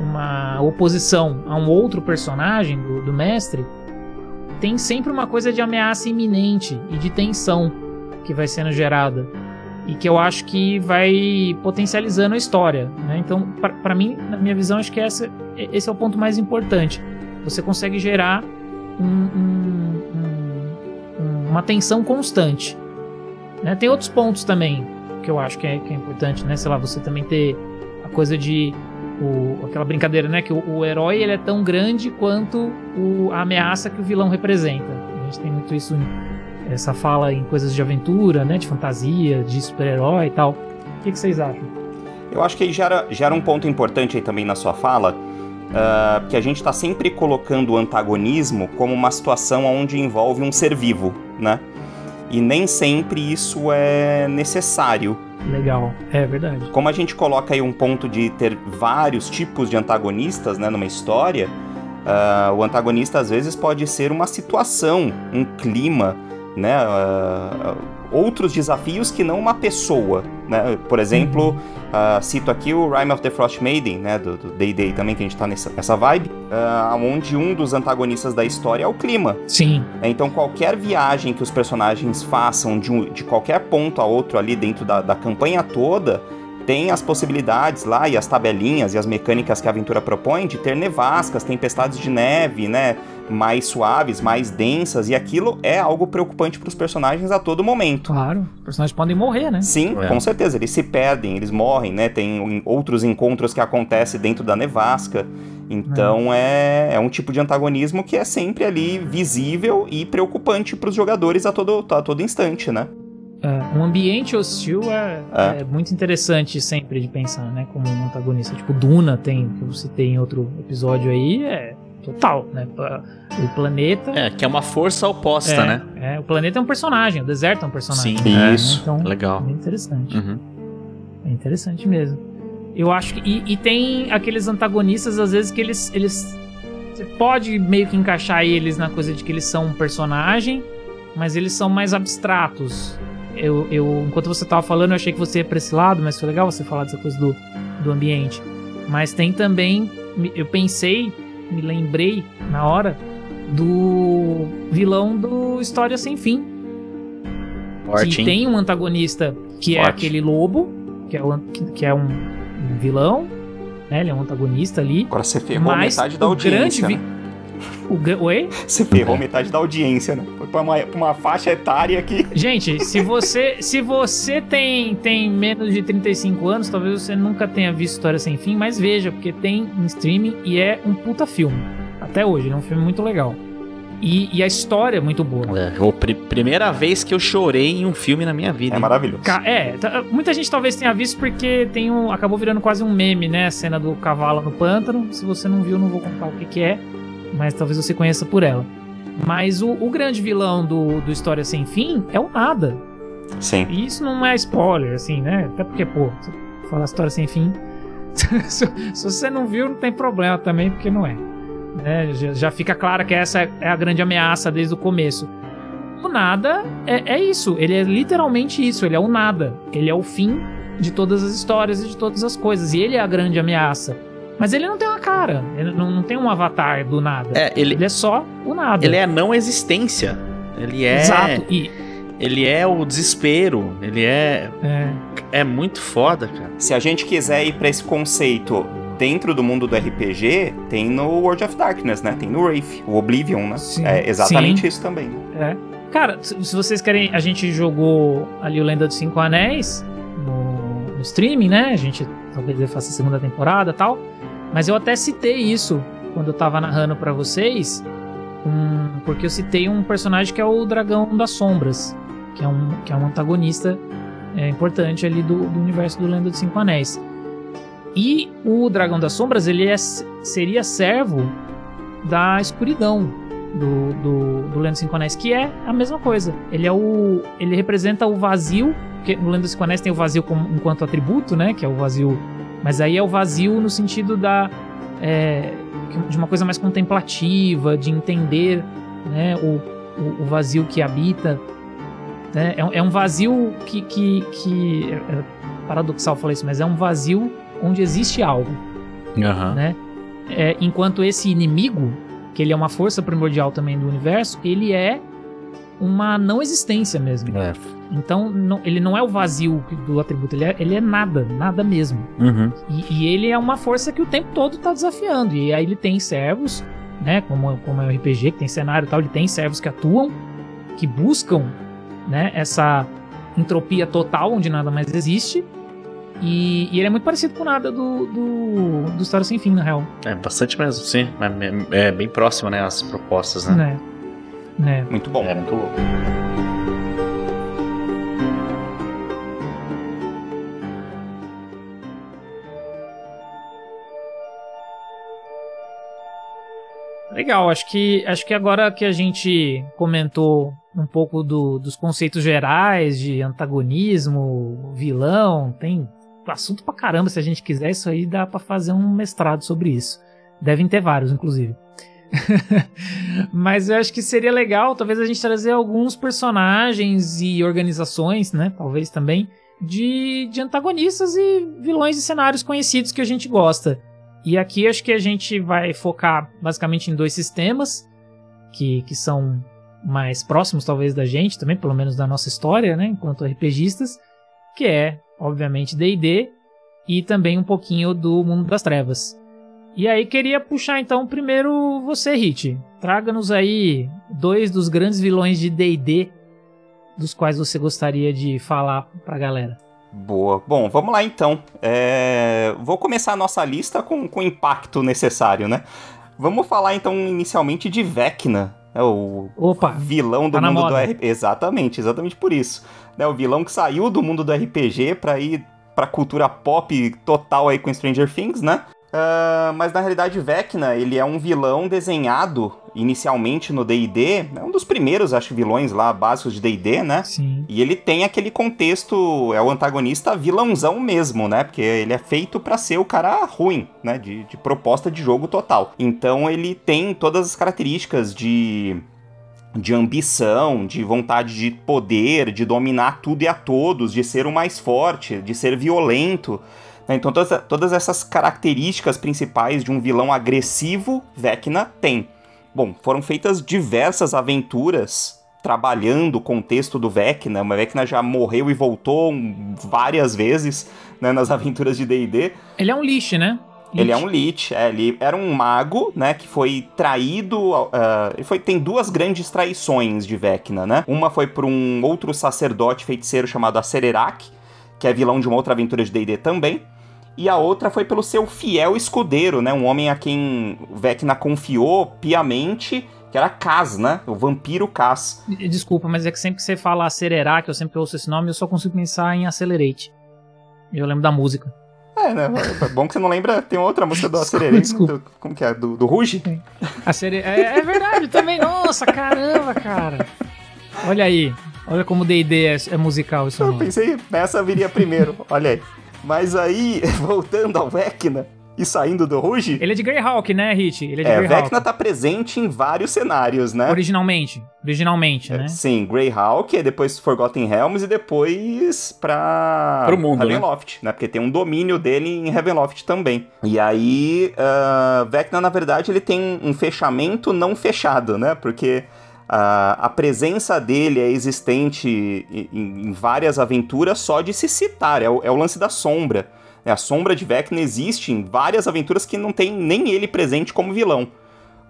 B: uma oposição a um outro personagem do, do mestre, tem sempre uma coisa de ameaça iminente e de tensão que vai sendo gerada e que eu acho que vai potencializando a história. Né? Então, para mim, na minha visão, acho que essa, esse é o ponto mais importante. Você consegue gerar um- um- um- uma tensão constante. né? Tem outros pontos também que eu acho que é, que é importante, né? Sei lá, você também ter a coisa de o- aquela brincadeira, né? Que o, o herói ele é tão grande quanto o- a ameaça que o vilão representa. A gente tem muito isso essa fala em coisas de aventura, né? De fantasia, de super-herói e tal. O que, que vocês acham?
D: Eu acho que aí gera, gera um ponto importante aí também na sua fala, ah, que a gente está sempre colocando o antagonismo como uma situação onde envolve um ser vivo, né? E nem sempre isso é necessário.
B: Legal, é verdade.
D: Como a gente coloca aí um ponto de ter vários tipos de antagonistas né, numa história, ah, o antagonista às vezes pode ser uma situação, um clima, né, uh, outros desafios que não uma pessoa, né? Por exemplo, uh, cito aqui o Rime of the Frost Maiden, né, do Day Day também, que a gente tá nessa, nessa vibe, uh, onde um dos antagonistas da história é o clima.
B: Sim.
D: Então, qualquer viagem que os personagens façam de, um, de qualquer ponto a outro ali dentro da, da campanha toda, tem as possibilidades lá e as tabelinhas e as mecânicas que a aventura propõe de ter nevascas, tempestades de neve, né? Mais suaves, mais densas, e aquilo é algo preocupante para os personagens a todo momento.
B: Claro, os personagens podem morrer, né?
D: Sim, é. com certeza, eles se perdem, eles morrem, né? Tem outros encontros que acontecem dentro da nevasca. Então é. é, é um tipo de antagonismo que é sempre ali visível e preocupante para os jogadores a todo, a todo instante, né?
B: É, um ambiente hostil é, é. é, muito interessante sempre de pensar, né? Como um antagonista. Tipo, Duna tem, que eu citei em outro episódio aí, é total, né? O planeta.
C: É, que é uma força oposta,
B: é,
C: né?
B: É, o planeta é um personagem, o deserto é um personagem.
C: Sim,
B: é,
C: isso.
B: Então,
C: Legal.
B: É interessante.
C: Uhum.
B: É interessante mesmo. Eu acho que. E, e, tem aqueles antagonistas, às vezes, que eles. eles você pode meio que encaixar eles na coisa de que eles são um personagem, mas eles são mais abstratos eu, eu, enquanto você tava falando, eu achei que você ia pra esse lado, mas foi legal você falar dessa coisa do, do ambiente. Mas tem também, eu pensei, me lembrei na hora do vilão do História Sem Fim.
C: Forte,
B: que tem um antagonista que é Forte. é aquele lobo, que é, o, que é um, um vilão, né? Ele é um antagonista ali.
D: Agora você ferrou metade da audiência. Grande, né?
B: O, oi?
D: Você ferrou metade da audiência, né? Foi pra uma, pra uma faixa etária que.
B: Gente, se você, se você tem, tem menos de 35 anos, talvez você nunca tenha visto História Sem Fim, mas veja, porque tem em streaming e é um puta filme. Até hoje, é um filme muito legal. E, e, a história é muito boa.
C: É, a pr primeira vez que eu chorei em um filme na minha vida.
D: É maravilhoso.
B: É, muita gente talvez tenha visto porque tem um, acabou virando quase um meme, né? A cena do cavalo no pântano. Se você não viu, não vou contar o que, que é mas talvez você conheça por ela. Mas o, o grande vilão do, do História Sem Fim é o nada.
D: Sim.
B: E isso não é spoiler, assim, né? Até porque, pô, falar História Sem Fim. se, se, você não viu, não tem problema também, porque não é. Né? Já, já, fica claro que essa é a grande ameaça desde o começo. O nada é, é isso. Ele é literalmente isso. Ele é o nada. Ele é o fim de todas as histórias e de todas as coisas. E ele é a grande ameaça. Mas ele não tem uma cara, ele não, não tem um avatar do nada.
C: É, ele,
B: ele é só o nada.
C: Ele é a não existência. Ele é.
B: Exato. E,
C: ele é o desespero, ele é,
B: é.
C: É muito foda, cara.
D: Se a gente quiser ir para esse conceito dentro do mundo do RPG, tem no World of Darkness, né? Tem no Wraith, o Oblivion, né? Sim, é exatamente sim. isso também.
B: É. Cara, se vocês querem, a gente jogou ali o Lenda dos Cinco Anéis no, no streaming, né? A gente talvez faça a segunda temporada e tal. Mas eu até citei isso quando eu tava narrando para vocês, um, porque eu citei um personagem que é o Dragão das Sombras, que é um, que é um antagonista é, importante ali do, do universo do Lenda dos Cinco Anéis. E o Dragão das Sombras, ele é, seria servo da escuridão do, do, do Lenda dos Cinco Anéis, que é a mesma coisa. Ele é o. Ele representa o vazio, porque no Lenda dos Cinco Anéis tem o vazio como, enquanto atributo, né? Que é o vazio mas aí é o vazio no sentido da é, de uma coisa mais contemplativa, de entender né, o, o, o vazio que habita. Né? É, é, um vazio que, que, que é, é paradoxal falar isso, mas é um vazio onde existe algo.
C: Uhum.
B: Né? É, enquanto esse inimigo, que ele é uma força primordial também do universo, ele é uma não existência mesmo.
C: É.
B: Então, não, ele não é o vazio do atributo, ele é, ele é nada, nada mesmo.
C: Uhum.
B: E, e, ele é uma força que o tempo todo está desafiando. E aí ele tem servos, né? Como, como é o RPG, que tem cenário e tal, ele tem servos que atuam, que buscam né, essa entropia total, onde nada mais existe. E, e, ele é muito parecido com nada do, do, do História Sem Fim, na real.
C: É, bastante mesmo, sim. É, é, é bem próximo, né, as propostas, né?
B: É. É.
D: Muito bom.
C: É muito louco.
B: Legal, acho que, acho que agora que a gente comentou um pouco do, dos conceitos gerais de antagonismo, vilão, tem assunto pra caramba. Se a gente quiser, isso aí dá pra fazer um mestrado sobre isso. Devem ter vários, inclusive. Mas eu acho que seria legal, talvez, a gente trazer alguns personagens e organizações, né? Talvez também, de, de antagonistas e vilões e cenários conhecidos que a gente gosta. E aqui acho que a gente vai focar basicamente em dois sistemas que, que são mais próximos, talvez, da gente também, pelo menos da nossa história, né? Enquanto RPGistas, que é, obviamente, DD e também um pouquinho do Mundo das Trevas. E aí queria puxar então primeiro você, Hit. Traga-nos aí dois dos grandes vilões de D&D dos quais você gostaria de falar pra galera.
D: Boa. Bom, vamos lá então. É... Vou começar a nossa lista com, com o impacto necessário, né? Vamos falar então inicialmente de Vecna, né? o
B: Opa,
D: vilão do
B: tá
D: mundo do. RPG. Exatamente, exatamente por isso. Né? O vilão que saiu do mundo do RPG pra ir pra cultura pop total aí com Stranger Things, né? Ah, mas na realidade, Vecna, ele é um vilão desenhado inicialmente no D&D, é um dos primeiros, acho, vilões lá básicos de D&D, né?
B: sim.
D: E ele tem aquele contexto, é o antagonista vilãozão mesmo, né? Porque ele é feito pra ser o cara ruim, né? De, de proposta de jogo total. Então ele tem todas as características de de ambição, de vontade de poder, de dominar tudo e a todos, de ser o mais forte, de ser violento. Né? Então todas, todas essas características principais de um vilão agressivo, Vecna tem. Bom, foram feitas diversas aventuras trabalhando o contexto do Vecna. O Vecna já morreu e voltou várias vezes né, nas aventuras de D&D.
B: Ele é um lixo, né?
D: Ele é um Lich, é, ele era um mago, né, que foi traído, ah, ele foi, tem duas grandes traições de Vecna, né? Uma foi por um outro sacerdote feiticeiro chamado Acererac, que é vilão de uma outra aventura de D&D também, e a outra foi pelo seu fiel escudeiro, né, um homem a quem Vecna confiou piamente, que era Kaz, né, o vampiro Kaz.
B: Desculpa, mas é que sempre que você fala Acererac, eu sempre ouço esse nome, eu só consigo pensar em Accelerate. Eu lembro da música.
D: É, né, é bom que você não lembra, tem outra música do do- como que é, do, do Ruge?
B: Acere... É, é verdade também. Nossa, caramba, cara. Olha aí. Olha como D&D é, é musical isso
D: Eu pensei, nessa viria primeiro, olha aí. Mas aí, voltando ao Vecna e saindo do Ruge,
B: Ele é de Greyhawk, né, Hit? Ele é de
D: é,
B: Greyhawk.
D: Vecna tá presente em vários cenários, né?
B: Originalmente. Originalmente, né?
D: Sim, Greyhawk, depois Forgotten Realms e depois pra
C: Pro mundo, né?
D: Ravenloft, né? Porque tem um domínio dele em Ravenloft também. E aí, ah, Vecna, na verdade, ele tem um fechamento não fechado, né? Porque a presença dele é existente em, em várias aventuras só de se citar, é o, é o lance da sombra. A sombra de Vecna existe em várias aventuras que não tem nem ele presente como vilão.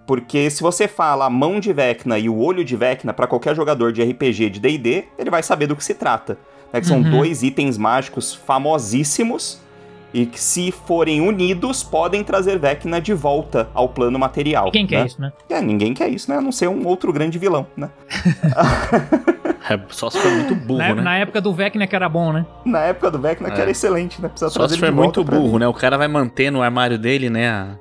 D: Porque se você fala a mão de Vecna e o olho de Vecna pra qualquer jogador de RPG de D&D, ele vai saber do que se trata. né? Que são
B: Uhum.
D: dois itens mágicos famosíssimos e que se forem unidos podem trazer Vecna de volta ao plano material.
B: Quem quer
D: né?
B: isso, né?
D: É, ninguém quer isso, né? A não ser um outro grande vilão, né?
C: É, só se for muito burro,
B: Na,
C: né?
B: na época do Vecna que era bom, né?
D: Na época do Vecna, que
C: É.
D: era excelente, né? Precisa
C: Só se for muito burro, né? O cara vai manter no armário dele, né? A,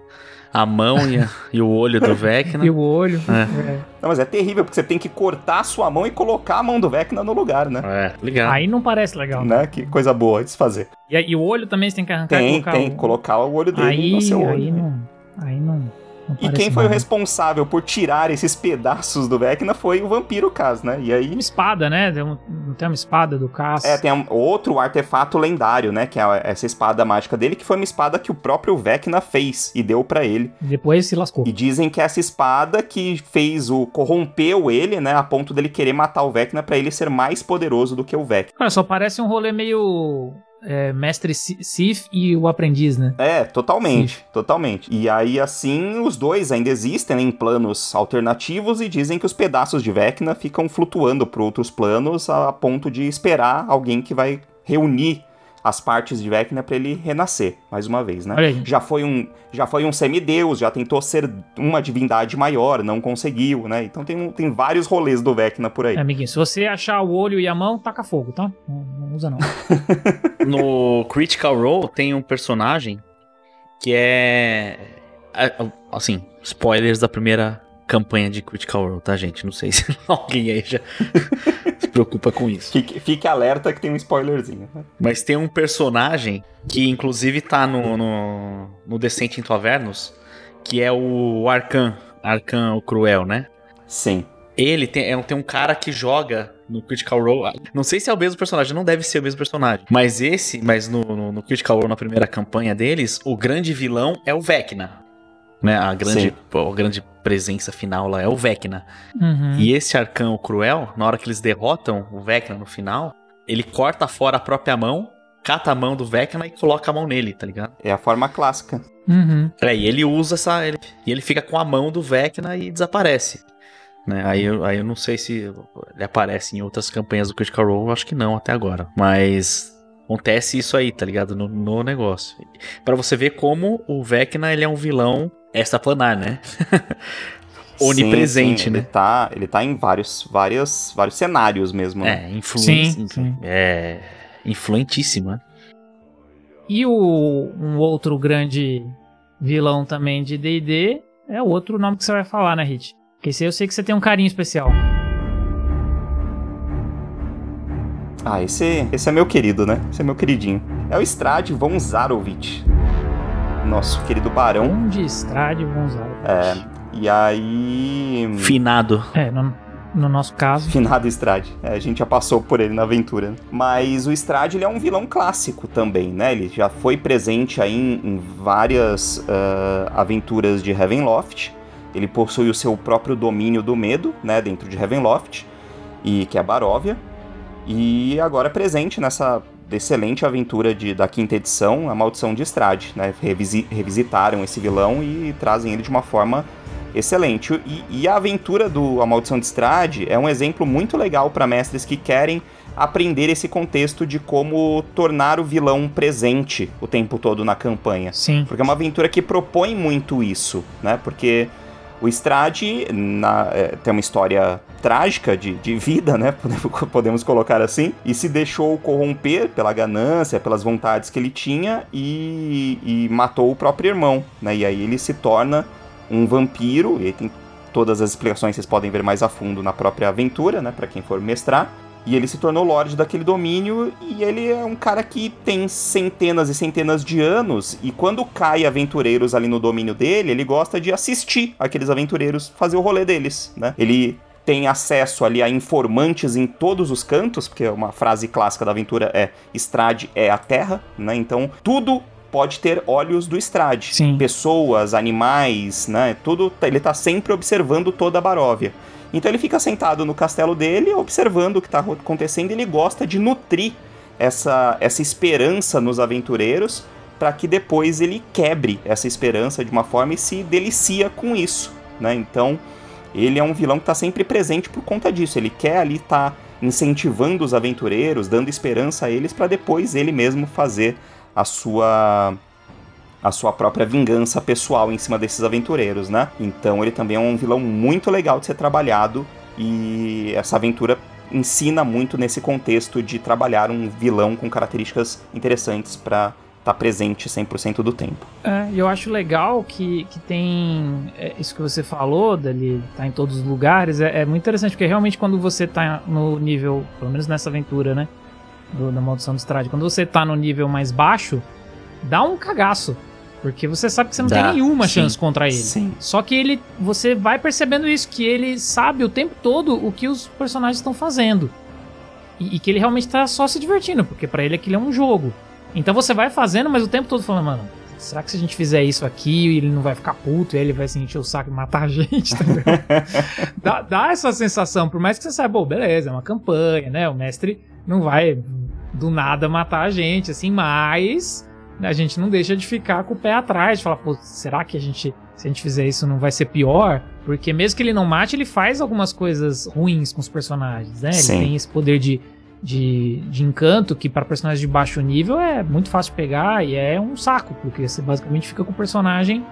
C: a mão e, a- e o olho do Vecna.
B: E o olho.
C: É.
B: É.
D: Não, mas é terrível, porque você tem que cortar a sua mão e colocar a mão do Vecna no lugar, né?
C: É, ligado.
B: Aí não parece legal. Né?
D: Né? Que coisa boa de se fazer.
B: E, e o olho também você tem que arrancar e
D: Tem,
B: colocar
D: tem.
B: o...
D: Colocar o olho dele
B: Aí,
D: no seu olho.
B: aí não... Aí não...
D: E quem foi o responsável por tirar esses pedaços do Vecna foi o vampiro Kaz, né? E aí.
B: Uma espada, né? Tem um- tem uma espada do Cass.
D: É, tem um- outro artefato lendário, né? Que é essa espada mágica dele, que foi uma espada que o próprio Vecna fez e deu pra ele.
B: Depois se lascou.
D: E dizem que essa espada que fez o. corrompeu ele, né? A ponto dele querer matar o Vecna pra ele ser mais poderoso do que o Vecna.
B: Cara, só parece um rolê meio... é, mestre Si- Sif e o aprendiz, né?
D: É, totalmente, totalmente. E aí, assim, os dois ainda existem né, em planos alternativos e dizem que os pedaços de Vecna ficam flutuando por outros planos a ponto de esperar alguém que vai reunir as partes de Vecna pra ele renascer, mais uma vez, né? Já foi um, já foi um semideus, já tentou ser uma divindade maior, não conseguiu, né? Então tem, tem vários rolês do Vecna por aí.
B: É, amiguinho, se você achar o olho e a mão, taca fogo, tá? Não, não usa não.
C: No Critical Role tem um personagem que é. é, Assim, spoilers da primeira campanha de Critical Role, tá, gente? Não sei se alguém aí já preocupa com isso.
D: Fique, fique alerta que tem um spoilerzinho. né?
C: Mas tem um personagem que, inclusive, tá no, no, no Descent into Avernus, que é o Arcan, Arcan o Cruel, né?
D: Sim.
C: Ele tem, é, tem um cara que joga no Critical Role. Não sei se é o mesmo personagem, não deve ser o mesmo personagem. Mas esse, mas no, no, no Critical Role, na primeira campanha deles, o grande vilão é o Vecna. Né? A grande, a grande presença final lá é o Vecna.
B: Uhum.
C: E esse Arcão Cruel, na hora que eles derrotam o Vecna no final, ele corta fora a própria mão, cata a mão do Vecna e coloca a mão nele, tá ligado?
D: É a forma clássica.
B: Uhum.
C: É, e ele usa essa. Ele, e ele fica com a mão do Vecna e desaparece. Né? Aí, eu, aí eu não sei se ele aparece em outras campanhas do Critical Role, acho que não até agora. Mas acontece isso aí, tá ligado? No, no negócio. Para você ver como o Vecna ele é um vilão extraplanar, né? Onipresente,
D: sim, sim.
C: né?
D: Ele tá, ele tá em vários, vários, vários cenários mesmo. Né?
C: É, influência.
B: Sim, sim.
C: É. Influentíssimo, né?
B: E o, um outro grande vilão também de D&D é o outro nome que você vai falar, né, Hit? Porque esse aí eu sei que você tem um carinho especial.
D: Ah, esse, esse é meu querido, né? Esse é meu queridinho. É o Strad von Zarovich. Nosso querido barão.
B: Onde Strade Gonzalo.
D: É, e aí.
C: Finado.
B: É, no, no nosso caso.
D: Finado Strade. É, a gente já passou por ele na aventura. Mas o Strade ele é um vilão clássico também, né? Ele já foi presente aí em, em várias ah, aventuras de Heavenloft. Ele possui o seu próprio domínio do medo, né? Dentro de Heavenloft. E que é Baróvia. E agora é presente nessa excelente aventura de, da quinta edição, A Maldição de Strade. Né? Revisi- revisitaram esse vilão e trazem ele de uma forma excelente. E, e a aventura do A Maldição de Strade é um exemplo muito legal para mestres que querem aprender esse contexto de como tornar o vilão presente o tempo todo na campanha.
B: Sim.
D: Porque é uma aventura que propõe muito isso, né? Porque o Strade na- é, tem uma história trágica de, de vida, né? Podemos- Podemos colocar assim. E se deixou corromper pela ganância, pelas vontades que ele tinha e, e matou o próprio irmão, né? E aí ele se torna um vampiro. E aí tem todas as explicações vocês podem ver mais a fundo na própria aventura, né? Para quem for mestrar. E ele se tornou Lorde daquele domínio e ele é um cara que tem centenas e centenas de anos e quando cai aventureiros ali no domínio dele, ele gosta de assistir aqueles aventureiros fazer o rolê deles, né? Ele tem acesso ali a informantes em todos os cantos, porque uma frase clássica da aventura é Estrade é a terra, né? Então, tudo pode ter olhos do Estrade.
B: Sim.
D: Pessoas, animais, né? Tudo, ele tá sempre observando toda a Baróvia. Então ele fica sentado no castelo dele, observando o que está acontecendo, e ele gosta de nutrir essa, essa esperança nos aventureiros, para que depois ele quebre essa esperança de uma forma e se delicia com isso, né? Então, ele é um vilão que está sempre presente por conta disso. Ele quer ali estar incentivando os aventureiros, dando esperança a eles, para depois ele mesmo fazer a sua a sua própria vingança pessoal em cima desses aventureiros, né? Então ele também é um vilão muito legal de ser trabalhado e essa aventura ensina muito nesse contexto de trabalhar um vilão com características interessantes para estar presente 100% do tempo.
B: É, eu acho legal que, que tem é, isso que você falou, dele tá em todos os lugares, é, é muito interessante, porque realmente quando você tá no nível, pelo menos nessa aventura, né, do- da Maldição do Strade, quando você tá no nível mais baixo, dá um cagaço, porque você sabe que você não
C: Dá,
B: tem nenhuma
C: sim.
B: chance contra ele.
D: Sim.
B: Só que ele, você vai percebendo isso, que ele sabe o tempo todo o que os personagens estão fazendo. E, e que ele realmente tá só se divertindo, porque pra ele aquilo é um jogo. Então você vai fazendo, mas o tempo todo falando, mano, será que se a gente fizer isso aqui, ele não vai ficar puto, e aí ele vai se encher o saco e matar a gente, tá dá, dá essa sensação, por mais que você saiba, pô, beleza, é uma campanha, né? O mestre não vai do nada matar a gente, assim, mas a gente não deixa de ficar com o pé atrás, de falar, pô, será que a gente, se a gente fizer isso, não vai ser pior? Porque mesmo que ele não mate, ele faz algumas coisas ruins com os personagens, né?
D: Sim.
B: Ele tem esse poder de, de, de encanto que para personagens de baixo nível é muito fácil de pegar e é um saco, porque você basicamente fica com o personagem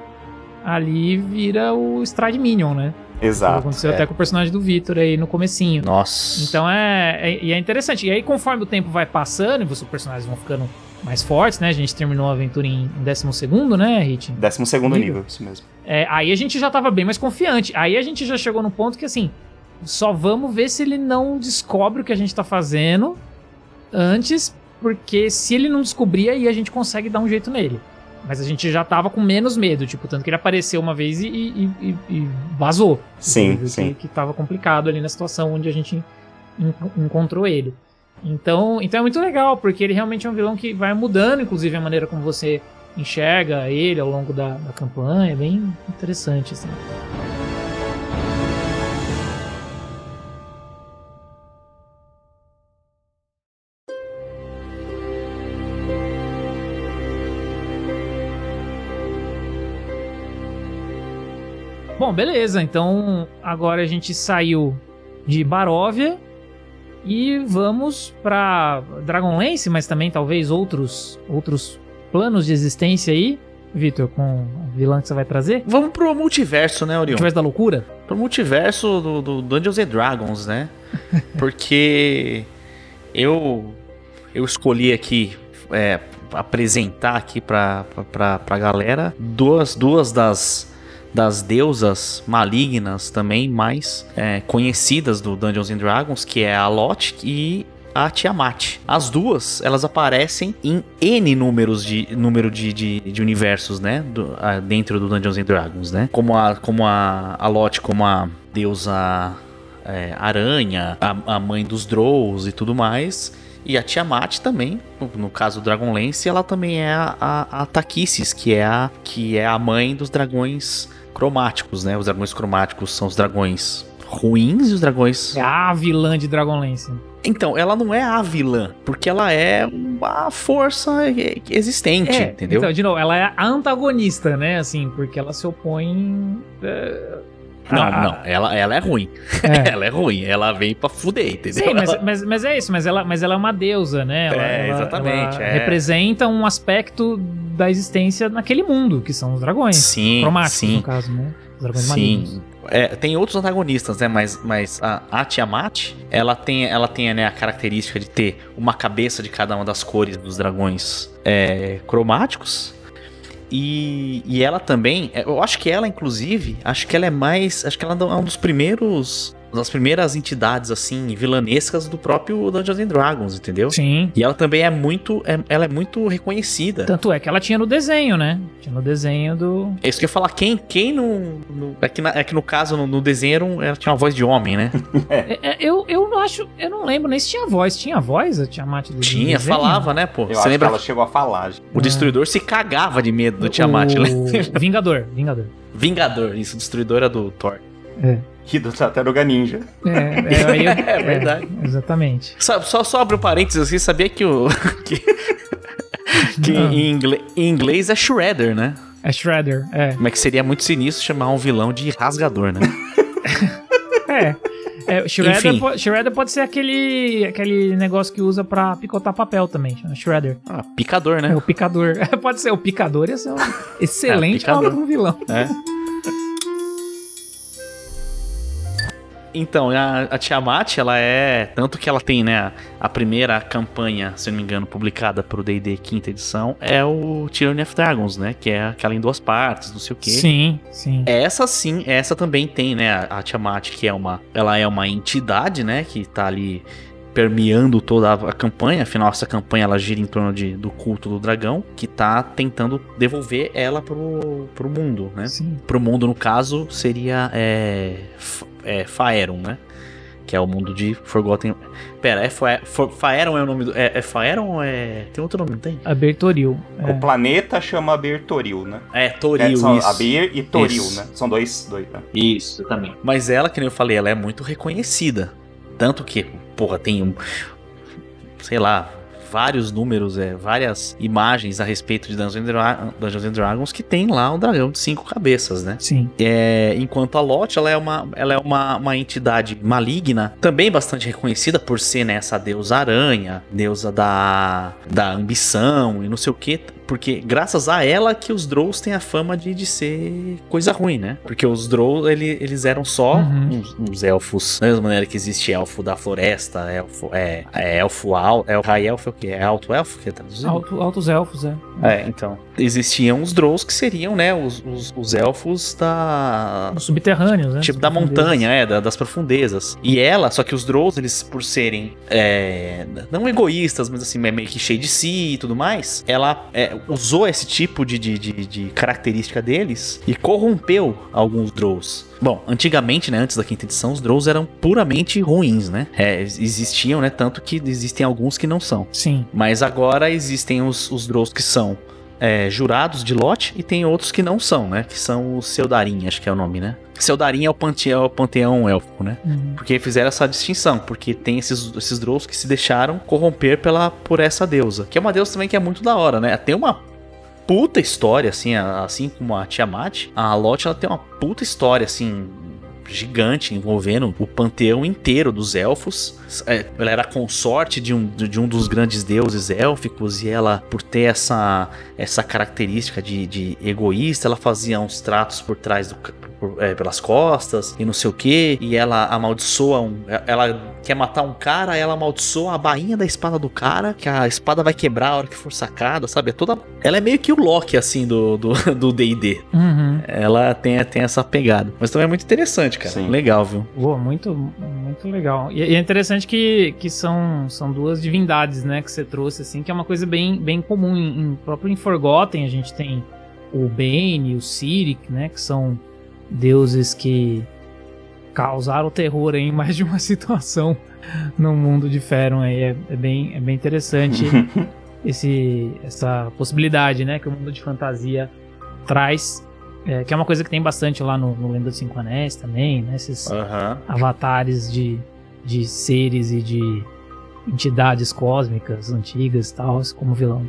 B: ali e vira o Stride Minion, né?
D: Exato.
B: Aconteceu
D: é.
B: até com o personagem do Victor aí no comecinho.
C: Nossa.
B: Então é, é, e é interessante. E aí, conforme o tempo vai passando e os personagens vão ficando mais fortes, né? A gente terminou a aventura em, em 12, né, Hit?
D: Décimo segundo
B: Nível.
D: nível, isso mesmo.
B: É, aí a gente já tava bem mais confiante. Aí a gente já chegou no ponto que assim, só vamos ver se ele não descobre o que a gente tá fazendo antes, porque se ele não descobrir, aí a gente consegue dar um jeito nele. Mas a gente já tava com menos medo, tipo, tanto que ele apareceu uma vez e, e- e- e vazou.
D: Sim, sim.
B: Que, que tava complicado ali na situação onde a gente en- encontrou ele. Então, então é muito legal, porque ele realmente é um vilão que vai mudando, inclusive, a maneira como você enxerga ele ao longo da, da campanha. É bem interessante, assim. Bom, beleza. Então agora a gente saiu de Baróvia e vamos pra Dragonlance, mas também talvez outros outros planos de existência aí. Vitor, com o vilão que você vai trazer?
C: Vamos pro multiverso, né, Orion?
B: Multiverso da loucura?
C: Pro multiverso do, do Dungeons and Dragons, né? Porque eu eu escolhi aqui é, apresentar aqui pra, pra, pra galera duas, duas das, das deusas malignas também mais é, conhecidas do Dungeons and Dragons, que é a Lot e a Tiamat. As duas, elas aparecem em N números de número de, de, de universos, né? Do- ah, dentro do Dungeons and Dragons, né? Como a, como a, a Lot, como a deusa é, aranha, a, a mãe dos Drows e tudo mais. E a Tiamat também, no, caso do Dragonlance, ela também é a, a, a que é a, que é a mãe dos dragões cromáticos, né? Os dragões cromáticos são os dragões ruins e os dragões
B: É a vilã de Dragonlance.
C: então, ela não é a vilã, porque ela é uma força existente,
B: É,
C: entendeu?
B: Então, de novo, ela é a antagonista, né? Assim, porque ela se opõe. é,
C: não,
B: a-
C: não, ela, ela é ruim.
B: É.
C: ela é ruim, ela vem pra fuder, entendeu?
B: Sim, mas, mas, mas é isso, mas ela, mas ela é uma deusa, né? Ela,
C: É, exatamente,
B: ela
C: é.
B: representa um aspecto da existência naquele mundo, que são os dragões.
C: Sim,
B: cromáticos,
C: sim,
B: no caso, né? Os dragões
C: sim. É, tem outros antagonistas, né? Mas, mas a, a Tiamat, ela tem, ela tem né, a característica de ter uma cabeça de cada uma das cores dos dragões é, cromáticos. E, e ela também, é, eu acho que ela, inclusive, acho que ela é mais. Acho que ela é um dos primeiros. Das primeiras entidades, assim, vilanescas do próprio Dungeons and Dragons, entendeu?
B: Sim.
C: E ela também é muito. é- ela é muito reconhecida.
B: Tanto é que ela tinha no desenho, né? Tinha no desenho do.
C: É isso que eu ia falar, quem, quem no, no- é, que na- é que no caso, no, no desenho, era um- ela tinha uma voz de homem, né?
B: É, é, eu, eu não acho. Eu não lembro nem se tinha voz. Tinha voz, a Tiamat do
C: Tinha,
B: desenho?
C: falava, né, pô?
D: Eu
C: Você
D: acho
C: lembra?
D: que ela chegou a falar. gente.
C: O Destruidor se cagava de medo do Tiamat, né?
B: o... Vingador, Vingador.
C: Vingador, isso, o Destruidor era do Thor.
D: E do Tartaruga Ninja.
B: É, é, aí eu-
C: É verdade.
B: exatamente.
C: Só, só, só abre um parênteses assim, sabia que o. que, que em, inglês, em inglês é Shredder, né?
B: É Shredder, é.
C: Mas que seria muito sinistro chamar um vilão de rasgador, né?
B: É. É, Shredder, po- Shredder pode ser aquele, aquele negócio que usa pra picotar papel também, chama Shredder.
C: Ah, picador,
B: É
C: né?
B: o picador. pode ser o picador, ia ser um excelente
C: picador.
B: nome pra um vilão.
C: É. Então, a, a Tiamat, ela é. Tanto que ela tem, né? A primeira campanha, se não me engano, publicada pro DD quinta edição, é o Tyranny of Dragons, né? Que é aquela em duas partes, não sei o quê.
B: Sim, sim.
C: Essa sim, essa também tem, né? A, Tiamat, que é uma. Ela é uma entidade, né? Que tá ali permeando toda a, campanha. Afinal, essa campanha ela gira em torno de, do culto do dragão, que tá tentando devolver ela pro, pro mundo, né?
B: Sim.
C: Pro mundo, no caso, seria é, é, Faerun, né? Que é o mundo de Forgotten. Pera, é Fa- For- Faerun é o nome do. É, é Faerun ou é. Tem outro nome, não tem?
B: Abertoril. É.
D: O planeta chama Bertoril, né?
C: É,
D: É,
C: Toril,
D: são
C: isso.
D: Abir e Toril,
C: Isso.
D: né? São dois, dois né?
C: Isso, também. Mas ela, que nem eu falei, ela é muito reconhecida. Tanto que, porra, tem um. Sei lá. Vários números, é, várias imagens a respeito de Dungeons and, Dra- Dungeons and Dragons que tem lá um dragão de cinco cabeças, né?
B: Sim.
C: É, enquanto a Lot, ela é, uma, ela é uma, uma entidade maligna, também bastante reconhecida por ser né, essa deusa aranha, deusa da, da ambição e não sei o que. Porque graças a ela que os Drows têm a fama de, de ser coisa ruim, né? Porque os Drows, ele- eles eram só
B: Uhum.
C: uns, uns elfos, da mesma maneira que existe elfo da floresta, elfo, é, é elfo alto, é, high elfo é o quê? É alto elfo que é traduzido?
B: Alto- altos elfos, é.
C: É, então. Existiam os Drows que seriam, né, os, os, os elfos da.
B: Os subterrâneos, né?
C: Tipo da montanha, é, da- das profundezas. E ela, só que os Drows, eles, por serem é, não egoístas, mas assim, meio que cheio de si e tudo mais, ela, é, usou esse tipo de, de, de, de característica deles e corrompeu alguns Drows. Bom, antigamente, né, antes da quinta edição, os Drows eram puramente ruins, né? É, existiam, né? Tanto que existem alguns que não são.
B: Sim.
C: Mas agora existem os, os Drows que são é, jurados de lote e tem outros que não são, né? Que são os Seldarin, acho que é o nome, né? Seldarin é o, panteão, é o panteão élfico, né?
B: Uhum.
C: Porque fizeram essa distinção, porque tem esses, esses Drows que se deixaram corromper pela, por essa deusa. Que é uma deusa também que é muito da hora, né? Tem uma puta história, assim, assim como a Tiamat. A Lot, ela tem uma puta história, assim, gigante envolvendo o panteão inteiro dos elfos. É, ela era consorte de um, de um dos grandes deuses élficos e ela, por ter essa, essa característica de, de egoísta, ela fazia uns tratos por trás do, por, é, pelas costas e não sei o que. E ela amaldiçoa um. Ela quer matar um cara, ela amaldiçoa a bainha da espada do cara, que a espada vai quebrar a hora que for sacada, sabe? É toda. Ela é meio que o Loki, assim, do DD. Do, D&D.
B: Uhum.
C: Ela tem, tem essa pegada. Mas também é muito interessante, cara. Sim. Legal, viu?
B: Boa, muito, muito legal. E, e, é interessante que, que são, são duas divindades, né, que você trouxe, assim, que é uma coisa bem, bem comum. Em, em próprio em Forgotten a gente tem o Bane e o Cyric, né, que são deuses que causaram terror em mais de uma situação no mundo de Feron aí é, é bem é bem interessante esse essa possibilidade né que o mundo de fantasia traz é, que é uma coisa que tem bastante lá no, no Lenda dos Cinco Anéis também né esses
C: uhum.
B: avatares de, de seres e de entidades cósmicas antigas e tal como vilão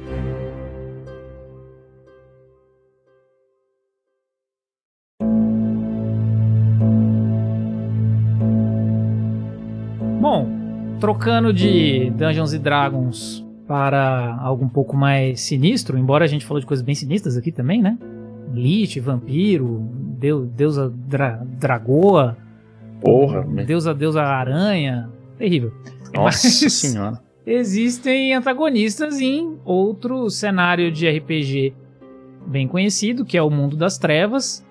B: trocando de Dungeons e Dragons para algo um pouco mais sinistro, embora a gente falou de coisas bem sinistras aqui também, né? Lich, vampiro, deus, deusa dra, dragoa,
C: porra,
B: deusa deusa aranha, terrível.
C: Nossa Mas senhora.
B: Existem antagonistas em outro cenário de RPG bem conhecido, que é o mundo das trevas,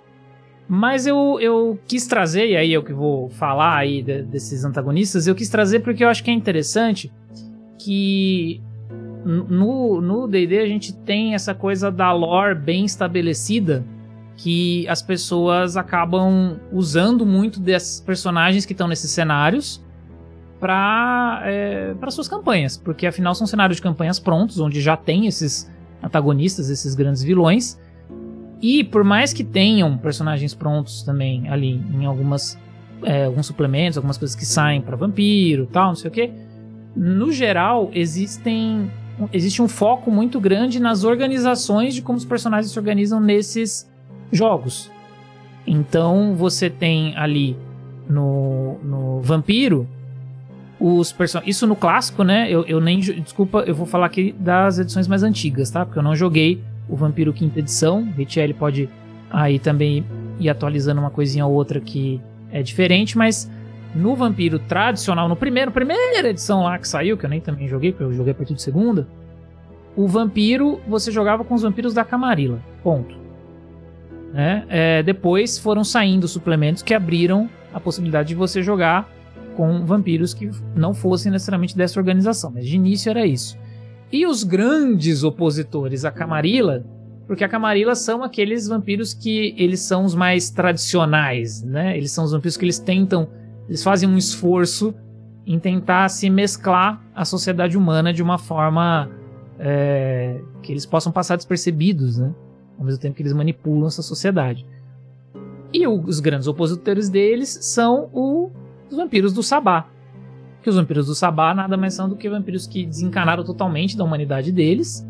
B: mas eu, eu quis trazer, e aí eu que vou falar aí de, desses antagonistas, eu quis trazer porque eu acho que é interessante que no D&D a gente tem essa coisa da lore bem estabelecida que as pessoas acabam usando muito desses personagens que estão nesses cenários para é, para suas campanhas, porque afinal são cenários de campanhas prontos, onde já tem esses antagonistas, esses grandes vilões, e por mais que tenham personagens prontos também ali em algumas é, alguns suplementos, algumas coisas que saem para vampiro, tal, não sei o que, no geral existem existe um foco muito grande nas organizações de como os personagens se organizam nesses jogos. Então você tem ali no, no vampiro os personagens. Isso no clássico, né? Eu, eu nem. Desculpa, eu vou falar aqui das edições mais antigas, tá? Porque eu não joguei o Vampiro quinta edição. Richelle pode aí também ir atualizando uma coisinha ou outra que é diferente, mas no Vampiro tradicional, no primeiro, primeira edição lá que saiu, que eu nem também joguei, porque eu joguei a partir de segunda, o Vampiro você jogava com os vampiros da Camarilla, ponto. Né? É, depois foram saindo suplementos que abriram a possibilidade de você jogar com vampiros que não fossem necessariamente dessa organização, mas de início era isso. E os grandes opositores à Camarilla, porque a Camarilla são aqueles vampiros que eles são os mais tradicionais, né? Eles são os vampiros que eles tentam, eles fazem um esforço em tentar se mesclar à sociedade humana de uma forma é, que eles possam passar despercebidos, né? Ao mesmo tempo que eles manipulam essa sociedade. E os grandes opositores deles são o, os vampiros do Sabá, que os vampiros do Sabá nada mais são do que vampiros que desencanaram totalmente da humanidade deles.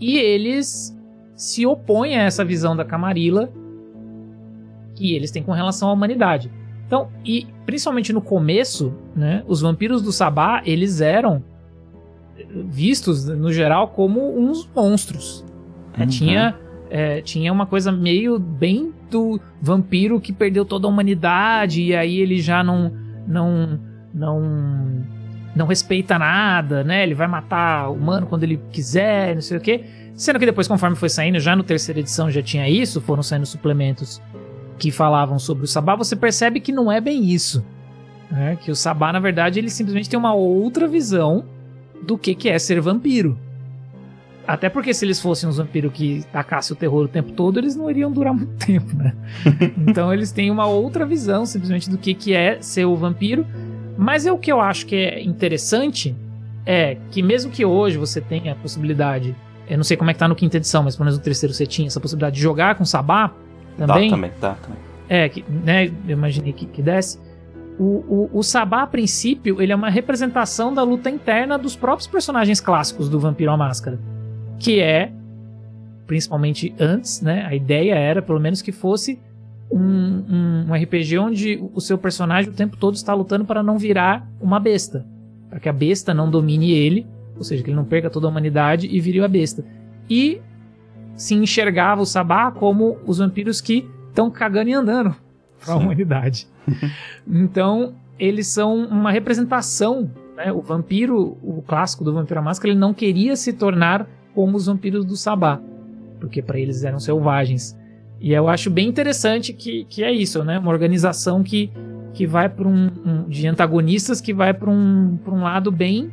B: E eles se opõem a essa visão da Camarilla que eles têm com relação à humanidade. Então, e principalmente no começo, né, os vampiros do Sabá, eles eram vistos, no geral, como uns monstros. É, uhum. tinha, é, tinha uma coisa meio bem do vampiro que perdeu toda a humanidade e aí ele já não, não não não respeita nada, né? Ele vai matar o humano quando ele quiser, não sei o quê. Sendo que depois, conforme foi saindo, já no terceira edição já tinha isso, foram saindo suplementos que falavam sobre o Sabá, você percebe que não é bem isso. Né? Que o Sabá, na verdade, ele simplesmente tem uma outra visão do que, que é ser vampiro. Até porque se eles fossem uns vampiros que tacassem o terror o tempo todo, eles não iriam durar muito tempo, né? então eles têm uma outra visão, simplesmente, do que, que é ser o vampiro. Mas é o que eu acho que é interessante é que mesmo que hoje você tenha a possibilidade, eu não sei como é que tá no quinta edição, mas pelo menos no terceiro você tinha essa possibilidade de jogar com Sabá também.
D: Dá também, dá também.
B: É, que, né, eu imaginei que, que desse. O, o, o Sabá, a princípio, ele é uma representação da luta interna dos próprios personagens clássicos do Vampiro à Máscara que é, principalmente antes, né? A ideia era, pelo menos, que fosse um, um, um, RPG onde o seu personagem o tempo todo está lutando para não virar uma besta. Para que a besta não domine ele, ou seja, que ele não perca toda a humanidade e vire a besta. E se enxergava o Sabá como os vampiros que estão cagando e andando para a humanidade. então, eles são uma representação. Né? O vampiro, o clássico do Vampiro à Máscara, ele não queria se tornar como os vampiros do Sabá, porque para eles eram selvagens. E eu acho bem interessante que, que é isso, né? Uma organização que, que vai para um, um, de antagonistas que vai para um, um lado bem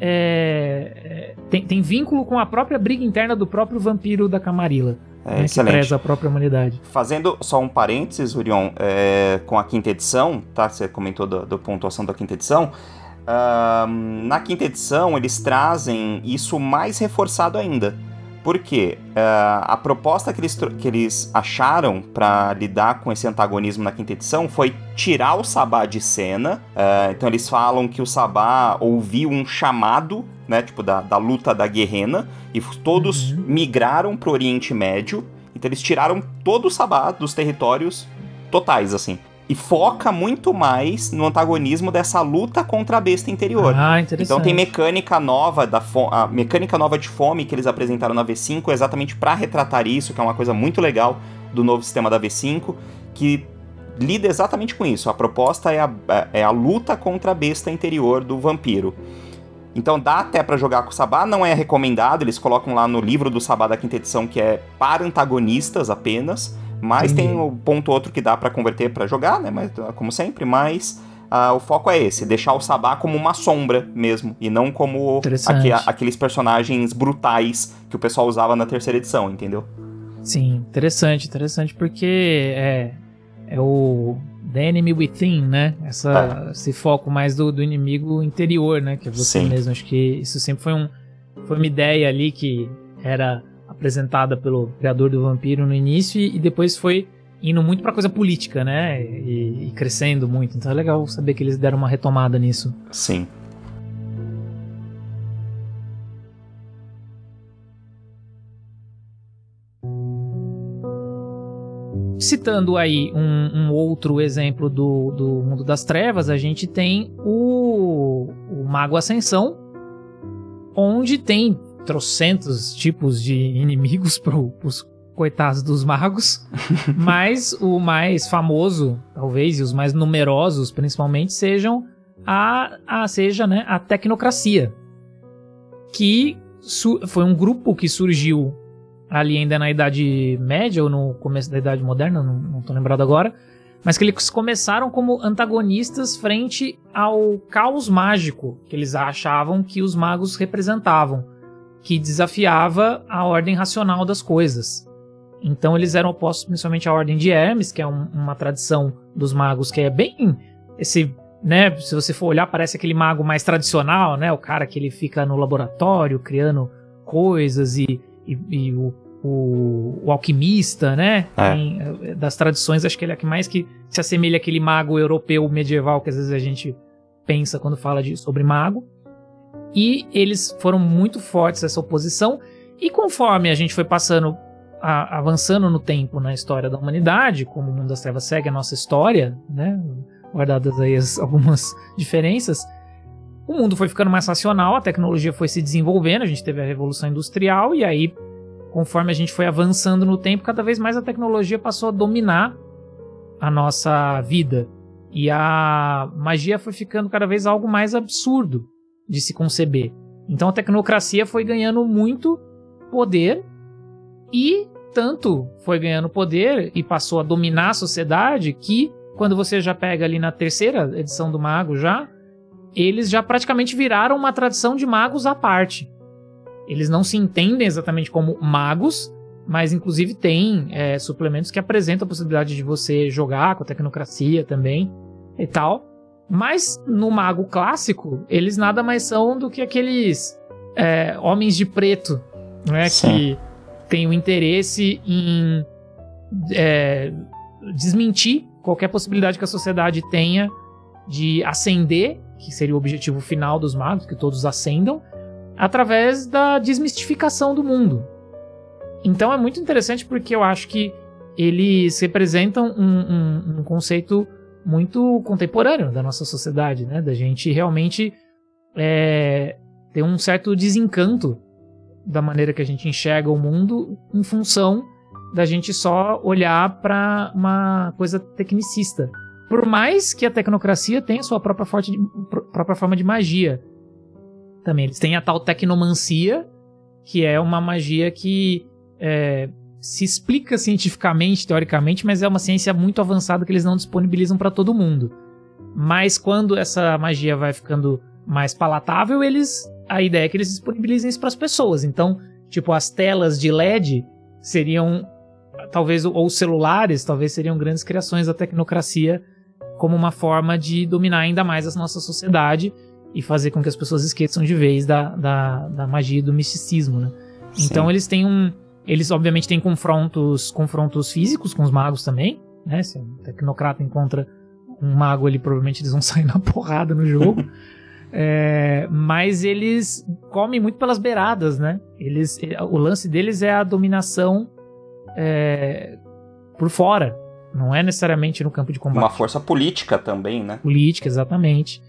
B: é, é, tem, tem vínculo com a própria briga interna do próprio vampiro da Camarilla.
D: É,
B: né, que preza a própria humanidade.
D: Fazendo só um parênteses, Urion, é, com a quinta edição, tá? Você comentou da, da pontuação da quinta edição. Uh, na quinta edição, eles trazem isso mais reforçado ainda. Porque uh, a proposta que eles, que eles acharam para lidar com esse antagonismo na quinta edição foi tirar o Sabá de cena. Uh, então eles falam que o Sabá ouviu um chamado, né, tipo da, da luta da Guerrena, e todos uhum. migraram para o Oriente Médio. Então eles tiraram todo o Sabá dos territórios totais, assim e foca muito mais no antagonismo dessa luta contra a besta interior.
B: Ah, interessante.
D: Então tem mecânica nova da a mecânica nova de fome que eles apresentaram na V5 exatamente para retratar isso, que é uma coisa muito legal do novo sistema da V5, que lida exatamente com isso. A proposta é a, é a luta contra a besta interior do vampiro. Então dá até para jogar com o Sabá, não é recomendado, eles colocam lá no livro do Sabá da quinta edição que é para antagonistas apenas. Mas Entendi. tem o um ponto outro que dá para converter para jogar, né? Mas, como sempre, mas uh, o foco é esse, deixar o Sabá como uma sombra mesmo, e não como aqu aqueles personagens brutais que o pessoal usava na terceira edição, entendeu?
B: Sim, interessante, interessante, porque é, é o The Enemy Within, né? Essa, é. Esse foco mais do, do inimigo interior, né? Que é você Sim. mesmo. Acho que isso sempre foi, um, foi uma ideia ali que era apresentada pelo criador do Vampiro no início e, depois foi indo muito pra coisa política, né? E, e, crescendo muito. Então é legal saber que eles deram uma retomada nisso.
D: Sim.
B: Citando aí um, um outro exemplo do, do mundo das trevas, a gente tem o, o Mago Ascensão, onde tem trocentos tipos de inimigos pro, pros coitados dos magos, mas o mais famoso, talvez, e os mais numerosos, principalmente, sejam a, a seja né, a tecnocracia, que foi um grupo que surgiu ali ainda na Idade Média ou no começo da Idade Moderna, não, não tô lembrado agora, mas que eles começaram como antagonistas frente ao caos mágico que eles achavam que os magos representavam que desafiava a ordem racional das coisas. Então eles eram opostos principalmente à ordem de Hermes, que é um, uma tradição dos magos que é bem esse, né, se você for olhar parece aquele mago mais tradicional, né, o cara que ele fica no laboratório criando coisas e, e, e o, o, o, alquimista, né, é. Tem, eh, das tradições acho que ele é que mais que se assemelha àquele mago europeu medieval que às vezes a gente pensa quando fala de, sobre mago. E eles foram muito fortes essa oposição. E conforme a gente foi passando, a, avançando no tempo na história da humanidade, como o Mundo das Trevas segue a nossa história, né? Guardadas aí as, algumas diferenças, o mundo foi ficando mais racional, a tecnologia foi se desenvolvendo, a gente teve a Revolução Industrial, e aí, conforme a gente foi avançando no tempo, cada vez mais a tecnologia passou a dominar a nossa vida. E a magia foi ficando cada vez algo mais absurdo de se conceber. Então a tecnocracia foi ganhando muito poder e tanto foi ganhando poder e passou a dominar a sociedade que quando você já pega ali na terceira edição do Mago já, eles já praticamente viraram uma tradição de magos à parte. eles não se entendem exatamente como magos, mas inclusive tem é, suplementos que apresentam a possibilidade de você jogar com a tecnocracia também e tal. Mas no mago clássico, eles nada mais são do que aqueles é, homens de preto, né? Que têm o interesse em é, desmentir qualquer possibilidade que a sociedade tenha de ascender, que seria o objetivo final dos magos, que todos ascendam, através da desmistificação do mundo. Então é muito interessante porque eu acho que eles representam um, um, um conceito muito contemporâneo da nossa sociedade, né? Da gente realmente é, ter um certo desencanto da maneira que a gente enxerga o mundo em função da gente só olhar para uma coisa tecnicista. Por mais que a tecnocracia tenha sua própria, de, própria forma de magia. Também eles têm a tal tecnomancia, que é uma magia que é, se explica cientificamente, teoricamente, mas é uma ciência muito avançada que eles não disponibilizam para todo mundo. Mas quando essa magia vai ficando mais palatável, eles a ideia é que eles disponibilizem isso para as pessoas. Então, tipo, as telas de LED seriam talvez ou celulares, talvez seriam grandes criações da tecnocracia como uma forma de dominar ainda mais a nossa sociedade e fazer com que as pessoas esqueçam de vez da, da, da magia e do misticismo, né? Então eles têm um eles, obviamente, têm confrontos, confrontos físicos com os magos também, né? Se um tecnocrata encontra um mago ali, provavelmente eles vão sair na porrada no jogo. é, mas eles comem muito pelas beiradas, né? Eles, o lance deles é a dominação é, por fora. Não é necessariamente no campo de combate.
D: Uma força política também, né?
B: Política, exatamente.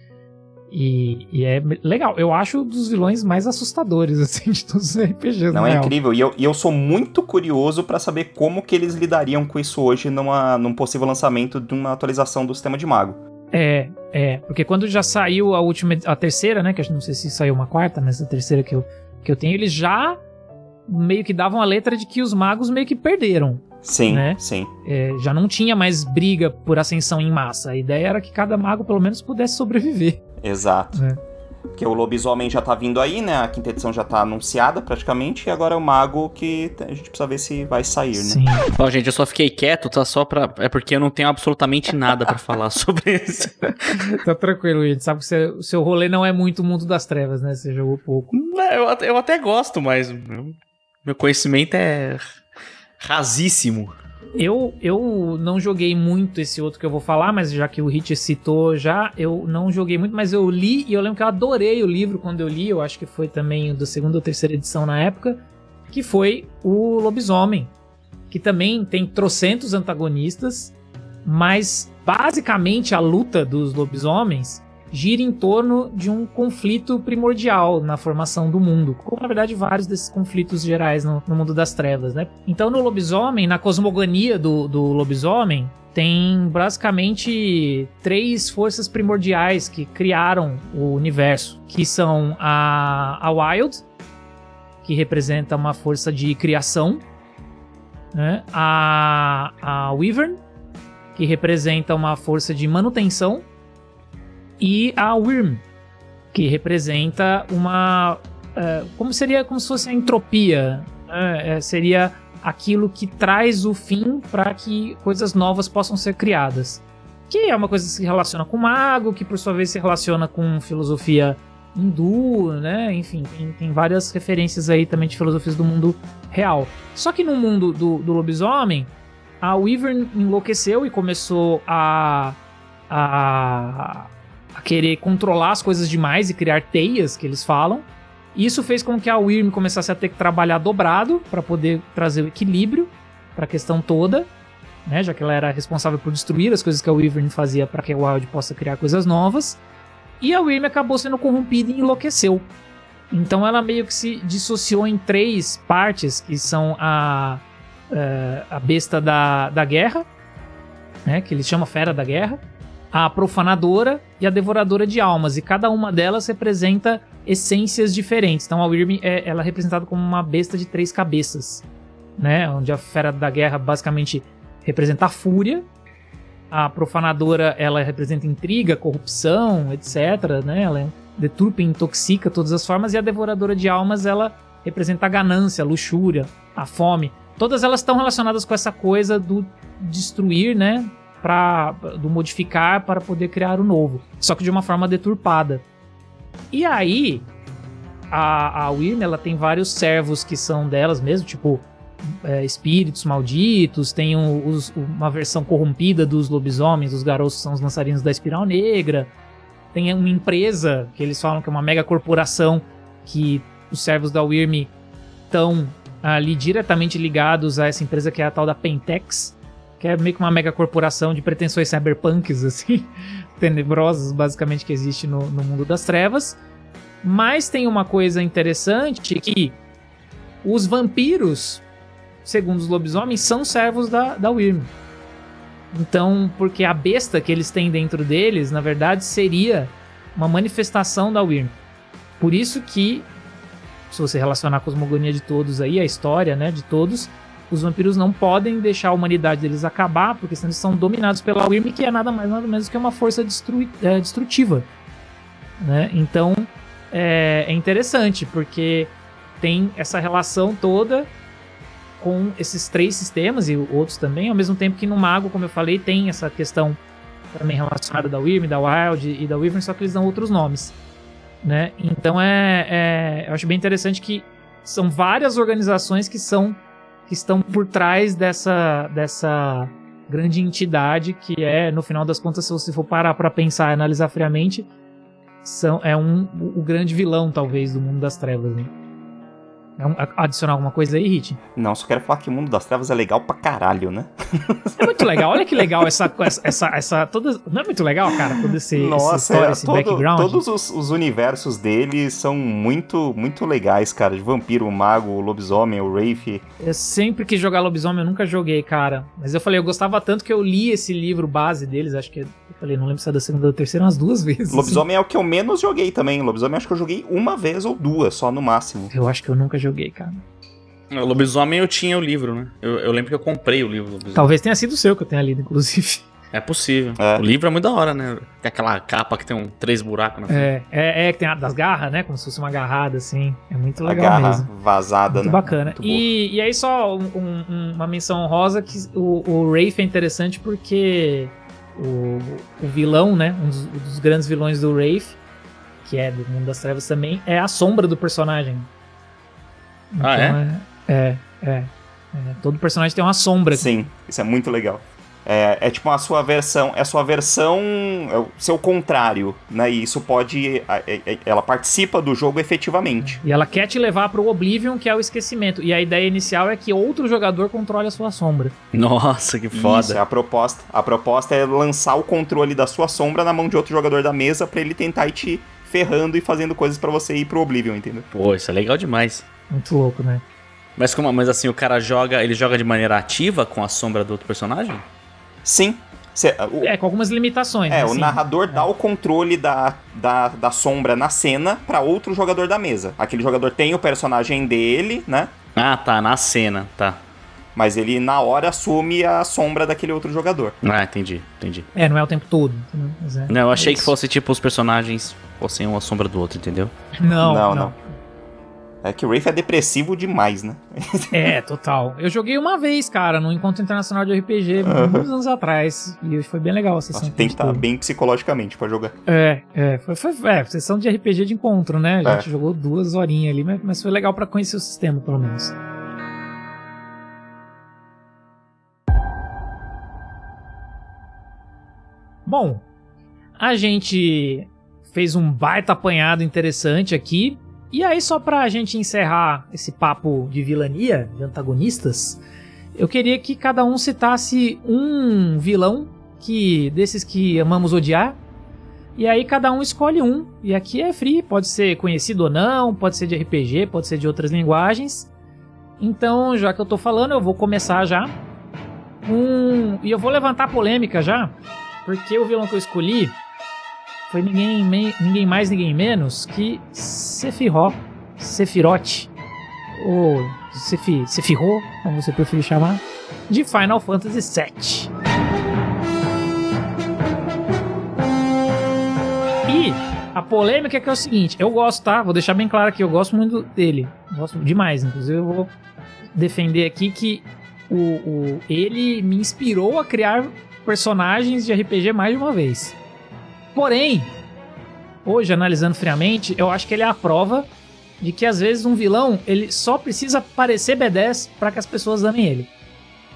B: E, e, é legal. Eu acho dos vilões mais assustadores, assim, de todos os RPGs.
D: Não, é real. incrível. E eu, e eu sou muito curioso para saber como que eles lidariam com isso hoje numa, num possível lançamento de uma atualização do sistema de mago.
B: É, é. Porque quando já saiu a última, a terceira, né? Que eu não sei se saiu uma quarta, mas a terceira que eu, que eu tenho, eles já meio que davam a letra de que os magos meio que perderam.
D: Sim,
B: né?
D: sim.
B: É, já não tinha mais briga por ascensão em massa. A ideia era que cada mago pelo menos pudesse sobreviver.
D: Exato. É. Porque o lobisomem já tá vindo aí, né? A quinta edição já tá anunciada praticamente, e agora é o mago que a gente precisa ver se vai sair, né? Sim.
C: Ó, gente, eu só fiquei quieto, tá só pra. É porque eu não tenho absolutamente nada para falar sobre isso.
B: tá tranquilo, gente. Sabe que o seu rolê não é muito o mundo das trevas, né? Você jogou pouco.
C: Eu, eu até gosto, mas meu conhecimento é rasíssimo.
B: Eu, eu não joguei muito esse outro que eu vou falar, mas já que o Hit citou já, eu não joguei muito, mas eu li e eu lembro que eu adorei o livro quando eu li, eu acho que foi também da segunda ou terceira edição na época, que foi o Lobisomem, que também tem trocentos antagonistas, mas basicamente a luta dos lobisomens gira em torno de um conflito primordial na formação do mundo, como na verdade vários desses conflitos gerais no, no mundo das trevas, né? Então no lobisomem, na cosmogonia do, do lobisomem, tem basicamente três forças primordiais que criaram o universo, que são a, a Wild, que representa uma força de criação, né? a, a Wyvern, que representa uma força de manutenção, e a Wyrm, que representa uma. Uh, como seria como se fosse a entropia. Uh, seria aquilo que traz o fim para que coisas novas possam ser criadas. Que é uma coisa que se relaciona com mago, que por sua vez se relaciona com filosofia hindu, né? Enfim, tem, tem, várias referências aí também de filosofias do mundo real. Só que no mundo do, do lobisomem, a Wyvern enlouqueceu e começou a, a a querer controlar as coisas demais e criar teias, que eles falam. Isso fez com que a Wyrm começasse a ter que trabalhar dobrado para poder trazer o equilíbrio para a questão toda, né? Já que ela era responsável por destruir as coisas que a Wyvern fazia para que a Wild possa criar coisas novas. E a Wyrm acabou sendo corrompida e enlouqueceu. Então ela meio que se dissociou em três partes, que são a, uh, a besta da, da guerra, né? Que eles chamam Fera da Guerra a profanadora e a devoradora de almas, e cada uma delas representa essências diferentes. Então a Wyrm é ela é representada como uma besta de três cabeças, né? Onde a fera da guerra basicamente representa a fúria, a profanadora ela representa intriga, corrupção, etc, né? Ela deturpa e intoxica todas as formas e a devoradora de almas ela representa a ganância, a luxúria, a fome. Todas elas estão relacionadas com essa coisa do destruir, né? Pra, do modificar para poder criar o novo. Só que de uma forma deturpada. E aí, a, a Wyrm, ela tem vários servos que são delas mesmo, tipo é, espíritos malditos, tem um, os, uma versão corrompida dos lobisomens, os garotos são os dançarinos da Espiral Negra. Tem uma empresa que eles falam que é uma mega corporação que os servos da Wyrm estão ali diretamente ligados a essa empresa que é a tal da Pentex, que é meio que uma mega corporação de pretensões cyberpunks, assim, tenebrosas, basicamente, que existe no, no mundo das trevas. Mas tem uma coisa interessante que os vampiros, segundo os lobisomens, são servos da, da Wyrm. Então, porque a besta que eles têm dentro deles, na verdade, seria uma manifestação da Wyrm. Por isso que, se você relacionar a cosmogonia de todos aí, a história né, de todos, os vampiros não podem deixar a humanidade deles acabar, porque senão eles são dominados pela Wyrm, que é nada mais nada menos que uma força é, destrutiva. Né? Então, é, é interessante, porque tem essa relação toda com esses três sistemas e outros também, ao mesmo tempo que no Mago, como eu falei, tem essa questão também relacionada da Wyrm, da Wild e da Wyvern, só que eles dão outros nomes, né? Então é, é, eu acho bem interessante que são várias organizações que são que estão por trás dessa dessa grande entidade que é, no final das contas, se você for parar para pensar e analisar friamente, são, é um, o grande vilão, talvez, do mundo das trevas, né? Adicionar alguma coisa aí, Hit?
D: Não, só quero falar que o mundo das trevas é legal pra caralho, né?
B: É muito legal, olha que legal essa. essa, essa toda, não é muito legal, cara, todo esse, Nossa, essa história, é, esse todo, background?
D: Todos os, os, universos dele são muito, muito legais, cara. De vampiro, o mago, o lobisomem, o Wraith.
B: Eu sempre quis jogar lobisomem, eu nunca joguei, cara. Mas eu falei, eu gostava tanto que eu li esse livro base deles, acho que. Eu falei, não lembro se é da segunda ou da terceira, umas duas vezes.
D: Lobisomem é o que eu menos joguei também. Lobisomem acho que eu joguei uma vez ou duas, só no máximo.
B: Eu acho que eu nunca joguei, cara.
C: O Lobisomem eu tinha o livro, né? Eu, eu lembro que eu comprei o livro. Lobisomem.
B: Talvez tenha sido o seu que eu tenha lido, inclusive.
C: É possível. É. O livro é muito da hora, né? Tem aquela capa que tem um, três buracos na
B: frente. É, é, é que tem a das garras, né? Como se fosse uma agarrada, assim. É muito legal a garra mesmo.
D: vazada,
B: muito
D: né?
B: bacana. Muito e, e aí só um, um, uma menção honrosa que o, o Rafe é interessante porque o, o vilão, né? Um dos, um dos, grandes vilões do Rafe, que é do Mundo das Trevas também, é a sombra do personagem.
C: Ah, então, ah,
B: é? É, é, é. Todo personagem tem uma sombra.
D: Sim, isso é muito legal. É, é, tipo a sua versão, é a sua versão, é o seu contrário, né? E isso pode, ela participa do jogo efetivamente.
B: E ela quer te levar para o Oblivion, que é o esquecimento. E a ideia inicial é que outro jogador controle a sua sombra.
C: Nossa, que foda! Isso
D: é a proposta. A proposta é lançar o controle da sua sombra na mão de outro jogador da mesa para ele tentar ir te ferrando e fazendo coisas para você ir pro Oblivion, entendeu?
C: Pô, isso é legal demais.
B: Muito louco, né?
C: Mas como, mas assim, o cara joga, ele joga de maneira ativa com a sombra do outro personagem?
D: Sim.
B: Cê, o, é, com algumas limitações.
D: É, né? o narrador é. dá o controle da, da, da sombra na cena para outro jogador da mesa. Aquele jogador tem o personagem dele, né?
C: Ah, tá, na cena, tá.
D: Mas ele, na hora, assume a sombra daquele outro jogador.
C: Ah, entendi, entendi.
B: É, não é o tempo todo.
C: É, não, eu achei é que fosse tipo os personagens fossem uma sombra do outro, entendeu?
B: Não, não. não. não.
D: É que o Wraith é depressivo demais, né?
B: é, total. Eu joguei uma vez, cara, no Encontro Internacional de RPG, muitos anos atrás. E foi bem legal a sessão.
D: Tem que estar bem psicologicamente pra jogar.
B: É, é. Foi, foi é, sessão de RPG de encontro, né? A gente é. jogou duas horinhas ali, mas, mas foi legal para conhecer o sistema, pelo menos. Bom, a gente fez um baita apanhado interessante aqui. E aí, só pra gente encerrar esse papo de vilania, de antagonistas, eu queria que cada um citasse um vilão que desses que amamos odiar. E aí cada um escolhe um. E aqui é free, pode ser conhecido ou não, pode ser de RPG, pode ser de outras linguagens. Então, já que eu tô falando, eu vou começar já. Um, e eu vou levantar polêmica já, porque o vilão que eu escolhi foi ninguém, ninguém mais, ninguém menos que Sephiroth, Sephiroth, ou Sephi, Sephiroth, como você preferir chamar, de Final Fantasy VII. E A polêmica é que é o seguinte, eu gosto, tá? Vou deixar bem claro aqui, eu gosto muito dele. Gosto demais, inclusive eu vou defender aqui que o, o, ele me inspirou a criar personagens de RPG mais de uma vez. Porém, hoje, analisando friamente, eu acho que ele é a prova de que às vezes um vilão ele só precisa parecer B10 para que as pessoas amem ele.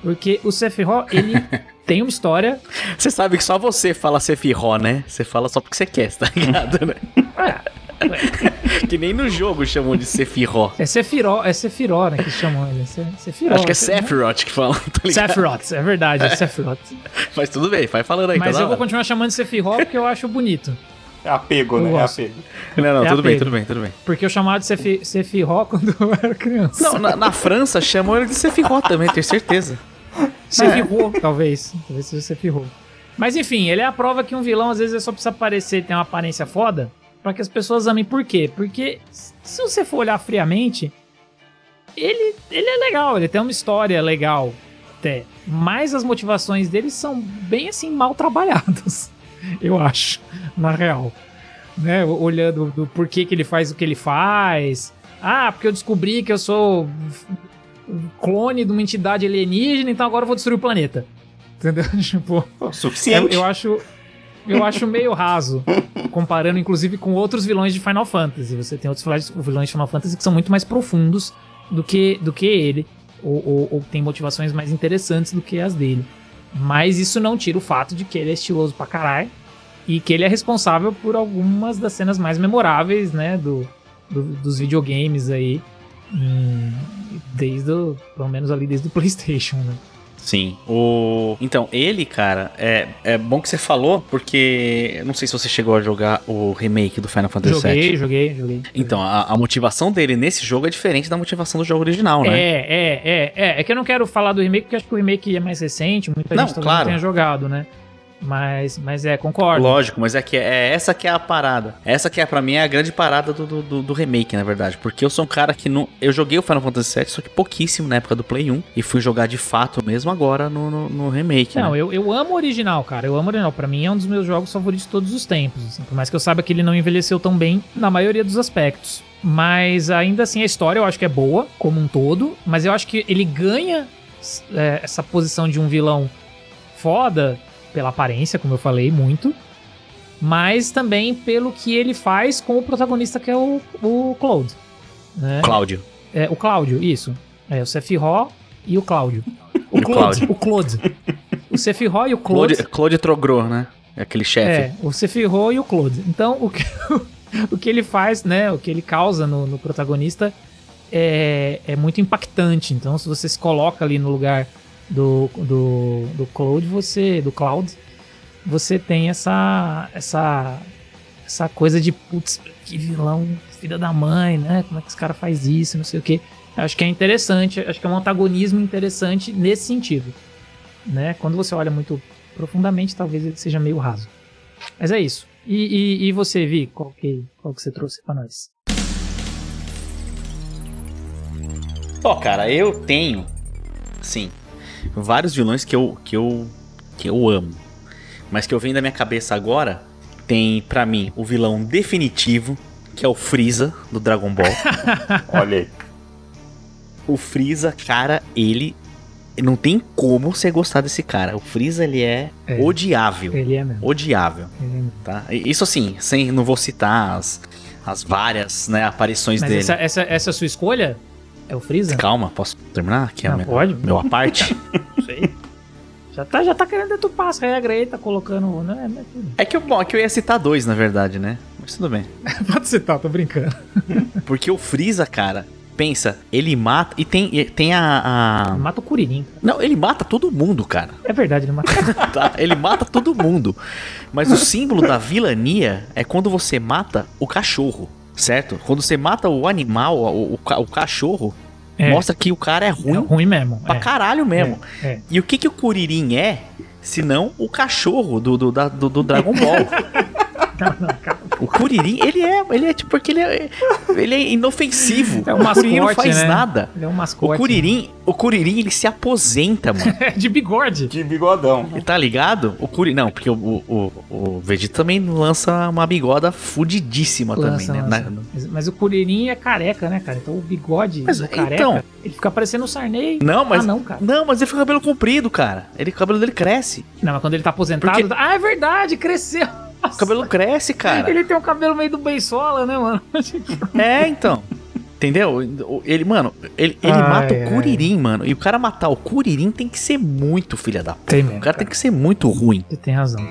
B: Porque o Sephiroth, ele tem uma história.
C: Você sabe que só você fala Sephiroth, né? Você fala só porque você quer, tá ligado, né? que nem no jogo chamam de Sephiroth.
B: É Sephiroth, é Sephiroth, né, que chamam ele. Sephiroth.
C: Acho que é Sephiroth que falam, tá
B: ligado? Sephiroth, é verdade, é Sephiroth.
C: Mas tudo bem, vai falando aí.
B: Mas eu vou continuar chamando de Sephiroth porque eu acho bonito.
D: É apego,
B: Eu
D: né? É apego.
C: Não, não,
B: É
C: tudo bem,
B: apego.
C: tudo bem, tudo bem.
B: Porque eu chamava de Sephi- Sephiroth quando eu era criança.
C: Não, na, na França chamam ele de Sephiroth também, tenho certeza.
B: Sephiroth, talvez. Talvez seja Sephiroth. Mas enfim, ele é a prova que um vilão às vezes é só precisa parecer ter uma aparência foda pra que as pessoas amem. Por quê? Porque se você for olhar friamente, ele, ele é legal, ele tem uma história legal até. Mas as motivações dele são bem assim mal trabalhadas, eu acho, na real. Né? Olhando do porquê que ele faz o que ele faz. Ah, porque eu descobri que eu sou clone de uma entidade alienígena, então agora eu vou destruir o planeta. Entendeu? tipo,
D: Pô,
B: eu,
D: suficiente.
B: eu acho eu acho meio raso, comparando inclusive com outros vilões de Final Fantasy. Você tem outros vilões- de Final Fantasy que são muito mais profundos do que, do que ele, ou, ou, ou tem motivações mais interessantes do que as dele. Mas isso não tira o fato de que ele é estiloso pra caralho e que ele é responsável por algumas das cenas mais memoráveis, né, do, do- dos videogames aí, hum, desde o, pelo menos ali desde o PlayStation, né?
C: Sim. O... Então, ele, cara, é, é bom que você falou, porque eu não sei se você chegou a jogar o remake do Final Fantasy
B: Joguei,
C: VII.
B: joguei, joguei.
C: Então, a, a motivação dele nesse jogo é diferente da motivação do jogo original, né?
B: É, é, é, é. É que eu não quero falar do remake, porque acho que o remake é mais recente, muita
C: Não,
B: gente
C: claro.
B: não tenha jogado, né? Mas, mas é, concordo.
C: Lógico, mas é que é essa que é a parada. Essa que é para mim é a grande parada do, do, do- do remake, na verdade, porque eu sou um cara que não, eu joguei o Final Fantasy VII só que pouquíssimo na época do Play 1 e fui jogar de fato mesmo agora no, no, no remake.
B: Não,
C: né?
B: eu, eu amo o original, cara. Eu amo o original. Pra mim é um dos meus jogos favoritos de todos os tempos. assim. Por mais que eu saiba que ele não envelheceu tão bem na maioria dos aspectos. Mas ainda assim a história eu acho que é boa, como um todo. Mas eu acho que ele ganha é, essa posição de um vilão foda pela aparência, como eu falei, muito. Mas também pelo que ele faz com o protagonista que é o, o Claude. Né?
C: Cláudio.
B: É, o Cláudio, isso. É, o Sephiroth e o Cláudio. O
C: o
B: Claude. O Claude. O Sephiroth e o Claude.
C: Claude, Claude Trogro, né? É aquele chefe.
B: É, o Sephiroth e o Claude. Então, o que, o que ele faz, né? O que ele causa no, no protagonista é, é muito impactante. Então, se você se coloca ali no lugar do, do, do Claude, você. Do Cloud, você tem essa. essa. essa coisa de putz, que vilão, filha da mãe, né? Como é que esse cara faz isso, não sei o quê. Acho que é interessante, acho que é um antagonismo interessante nesse sentido. Né? Quando você olha muito profundamente, talvez ele seja meio raso. Mas é isso. E, e, e você, Vi, qual que, qual que você trouxe pra nós?
C: Ó, cara, eu tenho, sim, vários vilões que eu, que eu, que eu amo. Mas que eu venho da minha cabeça agora, tem pra mim o vilão definitivo, que é o Freeza do Dragon Ball.
D: Olha aí.
C: o Freeza, cara, ele não tem como você gostar desse cara. O Freeza ele é,
B: É.
C: odiável,
B: Ele é mesmo.
C: odiável,
B: Ele é mesmo.
C: tá? Isso assim, sem não vou citar as, as várias, né, aparições
B: Mas
C: dele.
B: essa, essa, essa é a sua escolha? É o Freeza?
C: Calma, posso terminar aqui?
B: Não,
C: a minha,
B: pode.
C: Meu aparte.
B: Não sei. Já tá, já tá querendo deturpar as regras aí, tá colocando. Né?
C: É que, eu- bom, é que eu ia citar dois, na verdade, né? Mas tudo bem.
B: Pode citar, tô brincando.
C: Porque o Freeza, cara, pensa, ele mata. E tem, tem a, a-
B: Mata o Kuririn. cara.
C: Não, ele mata todo mundo, cara.
B: É verdade, ele mata.
C: tá? Ele mata todo mundo. Mas o símbolo da vilania é quando você mata o cachorro, certo? Quando você mata o animal, o, o, o cachorro,
B: É.
C: mostra que o cara é
B: É
C: ruim
B: ruim mesmo.
C: pra
B: é.
C: caralho mesmo.
B: É, é.
C: E o que, que o Kuririn é, se não o cachorro do, do, da- do, do Dragon Ball? O Kuririn, ele é, ele é tipo, porque ele é, ele é inofensivo.
B: É um
C: o Kuririn não
B: mascote,
C: faz
B: né?
C: nada.
B: Ele é um
C: O
B: mascote.
C: Kuririn, o Kuririn, ele se aposenta, mano.
B: de bigode.
D: De bigodão.
C: Ele tá ligado? O Kuririn, não, porque o, o, o, o Vegeta também lança uma bigoda fudidíssima
B: Lança,
C: também, né?
B: lança.
C: Na-
B: Mas, mas o Kuririn é careca, né, cara? Então o bigode
C: Mas,
B: careca,
C: então-
B: ele fica parecendo o Sarney.
C: Não, mas
B: Ah, não, cara.
C: Não, mas ele fica com o cabelo comprido, cara. Ele, o cabelo dele cresce.
B: Não, mas quando ele tá aposentado...
C: Porque-
B: Ah, é verdade, cresceu.
C: O cabelo cresce, cara.
B: Ele tem um cabelo meio do Beisola, né, mano?
C: É, então. Entendeu? O- Ele, mano, ele, ele
B: Ai,
C: mata
B: ai.
C: o Kuririn, mano. E o cara matar o Kuririn tem que ser muito filha da puta.
B: Tem
C: O
B: mesmo,
C: cara tem que ser muito ruim.
B: Você tem razão.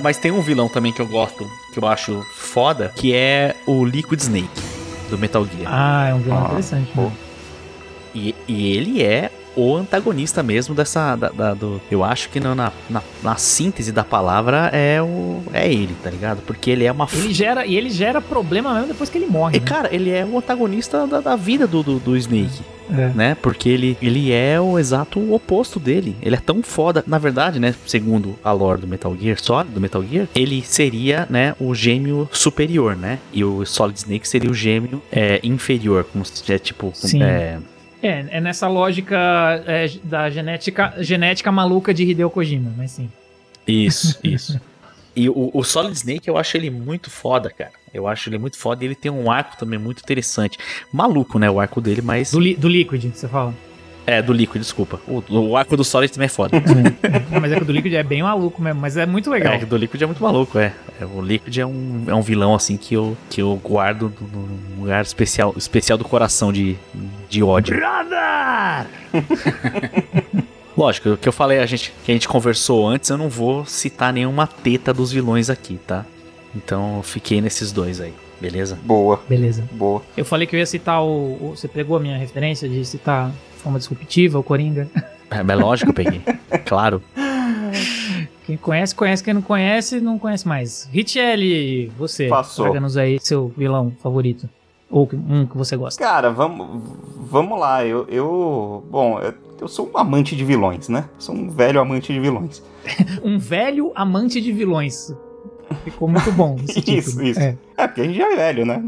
C: Mas tem um vilão também que eu gosto, que eu acho foda, que é o Liquid Snake, do Metal Gear.
B: Ah, é um vilão
D: Ah,
B: interessante. né?
C: E, e ele é o antagonista mesmo dessa. Da, da- do, eu acho que na, na, na- síntese da palavra é o. É ele, tá ligado? Porque ele é uma.
B: Ele gera, e ele gera problema mesmo depois que ele morre.
C: E,
B: né?
C: cara, ele é o antagonista da, da vida do, do, do Snake.
B: É.
C: né? Porque ele, ele é o exato oposto dele. Ele é tão foda. Na verdade, né? Segundo a lore do Metal Gear Solid, do Metal Gear, ele seria, né? O gêmeo superior, né? E o Solid Snake seria o gêmeo é, inferior. Como se é tipo.
B: Sim.
C: É,
B: É, é nessa lógica é, da genética, genética maluca de Hideo Kojima, mas sim.
C: isso, isso. E o, o Solid Snake eu acho ele muito foda, cara. Eu acho ele muito foda e ele tem um arco também muito interessante. Maluco, né? O arco dele, mas.
B: Do, li- do Liquid, você fala.
C: É, do Liquid, desculpa. O, o arco do Solid também é foda.
B: Não, mas é que o do Liquid é bem maluco mesmo, mas é muito legal.
C: É, do Liquid é muito maluco, é. É, O Liquid é um, é um vilão, assim, que eu, que eu guardo num lugar especial, especial do coração de, de ódio.
B: Brother!
C: Lógico, o que eu falei, a gente, que a gente conversou antes, eu não vou citar nenhuma teta dos vilões aqui, tá? Então eu fiquei nesses dois aí, beleza?
D: Boa,
B: Beleza.
D: boa.
B: Eu falei que eu ia citar o, o- Você pegou a minha referência de citar forma disruptiva o Coringa.
C: É, mas lógico, eu peguei. Claro.
B: Quem conhece, conhece. Quem não conhece, não conhece mais. Richelle, você.
D: Passou.
B: Traga-nos aí seu vilão favorito. Ou que- um que você gosta.
D: Cara, vamos, vamos lá. Eu, eu. Bom, eu, eu sou um amante de vilões, né? Sou um velho amante de vilões.
B: Um velho amante de vilões. Ficou muito bom.
D: Isso, isso.
B: É.
D: É, porque a gente já é velho, né?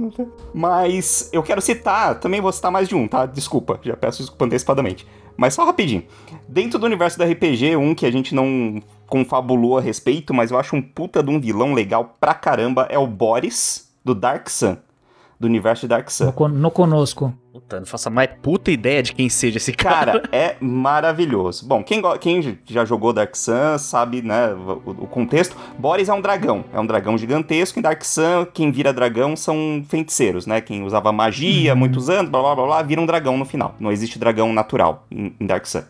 D: Mas eu quero citar, também vou citar mais de um, tá? Desculpa, já peço desculpa antecipadamente. Mas só rapidinho. Dentro do universo do RPG, um que a gente não confabulou a respeito, mas eu acho um puta de um vilão legal pra caramba, é o Boris, do Dark Sun. Do universo de Dark
B: No,
D: Sun.
B: con- no conosco.
C: Puta, não faço a mais puta ideia de quem seja esse cara.
D: Cara, é maravilhoso. Bom, quem, quem já jogou Dark Sun sabe, né, o, o contexto. Boris é um dragão, é um dragão gigantesco. Em Dark Sun, quem vira dragão são feiticeiros, né? Quem usava magia há muitos anos, blá blá blá blá, vira um dragão no final. Não existe dragão natural em, em Dark Sun.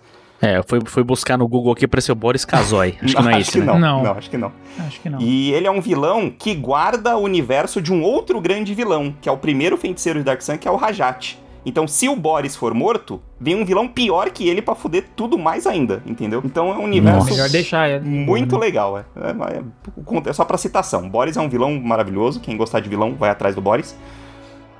C: É, eu fui, fui buscar no Google aqui pra ser o Boris Kazoy. Acho que não é esse, né?
D: não,
B: Não.
D: não, acho que não.
B: Acho que não.
D: E ele é um vilão que guarda o universo de um outro grande vilão, que é o primeiro feiticeiro de Dark Sun, que é o Rajat. Então, se o Boris for morto, vem um vilão pior que ele pra fuder tudo mais ainda, entendeu? Então é um universo
C: Nossa.
B: Melhor deixar ele.
D: muito legal, é. É, é, é só pra citação. Boris é um vilão maravilhoso. Quem gostar de vilão, vai atrás do Boris.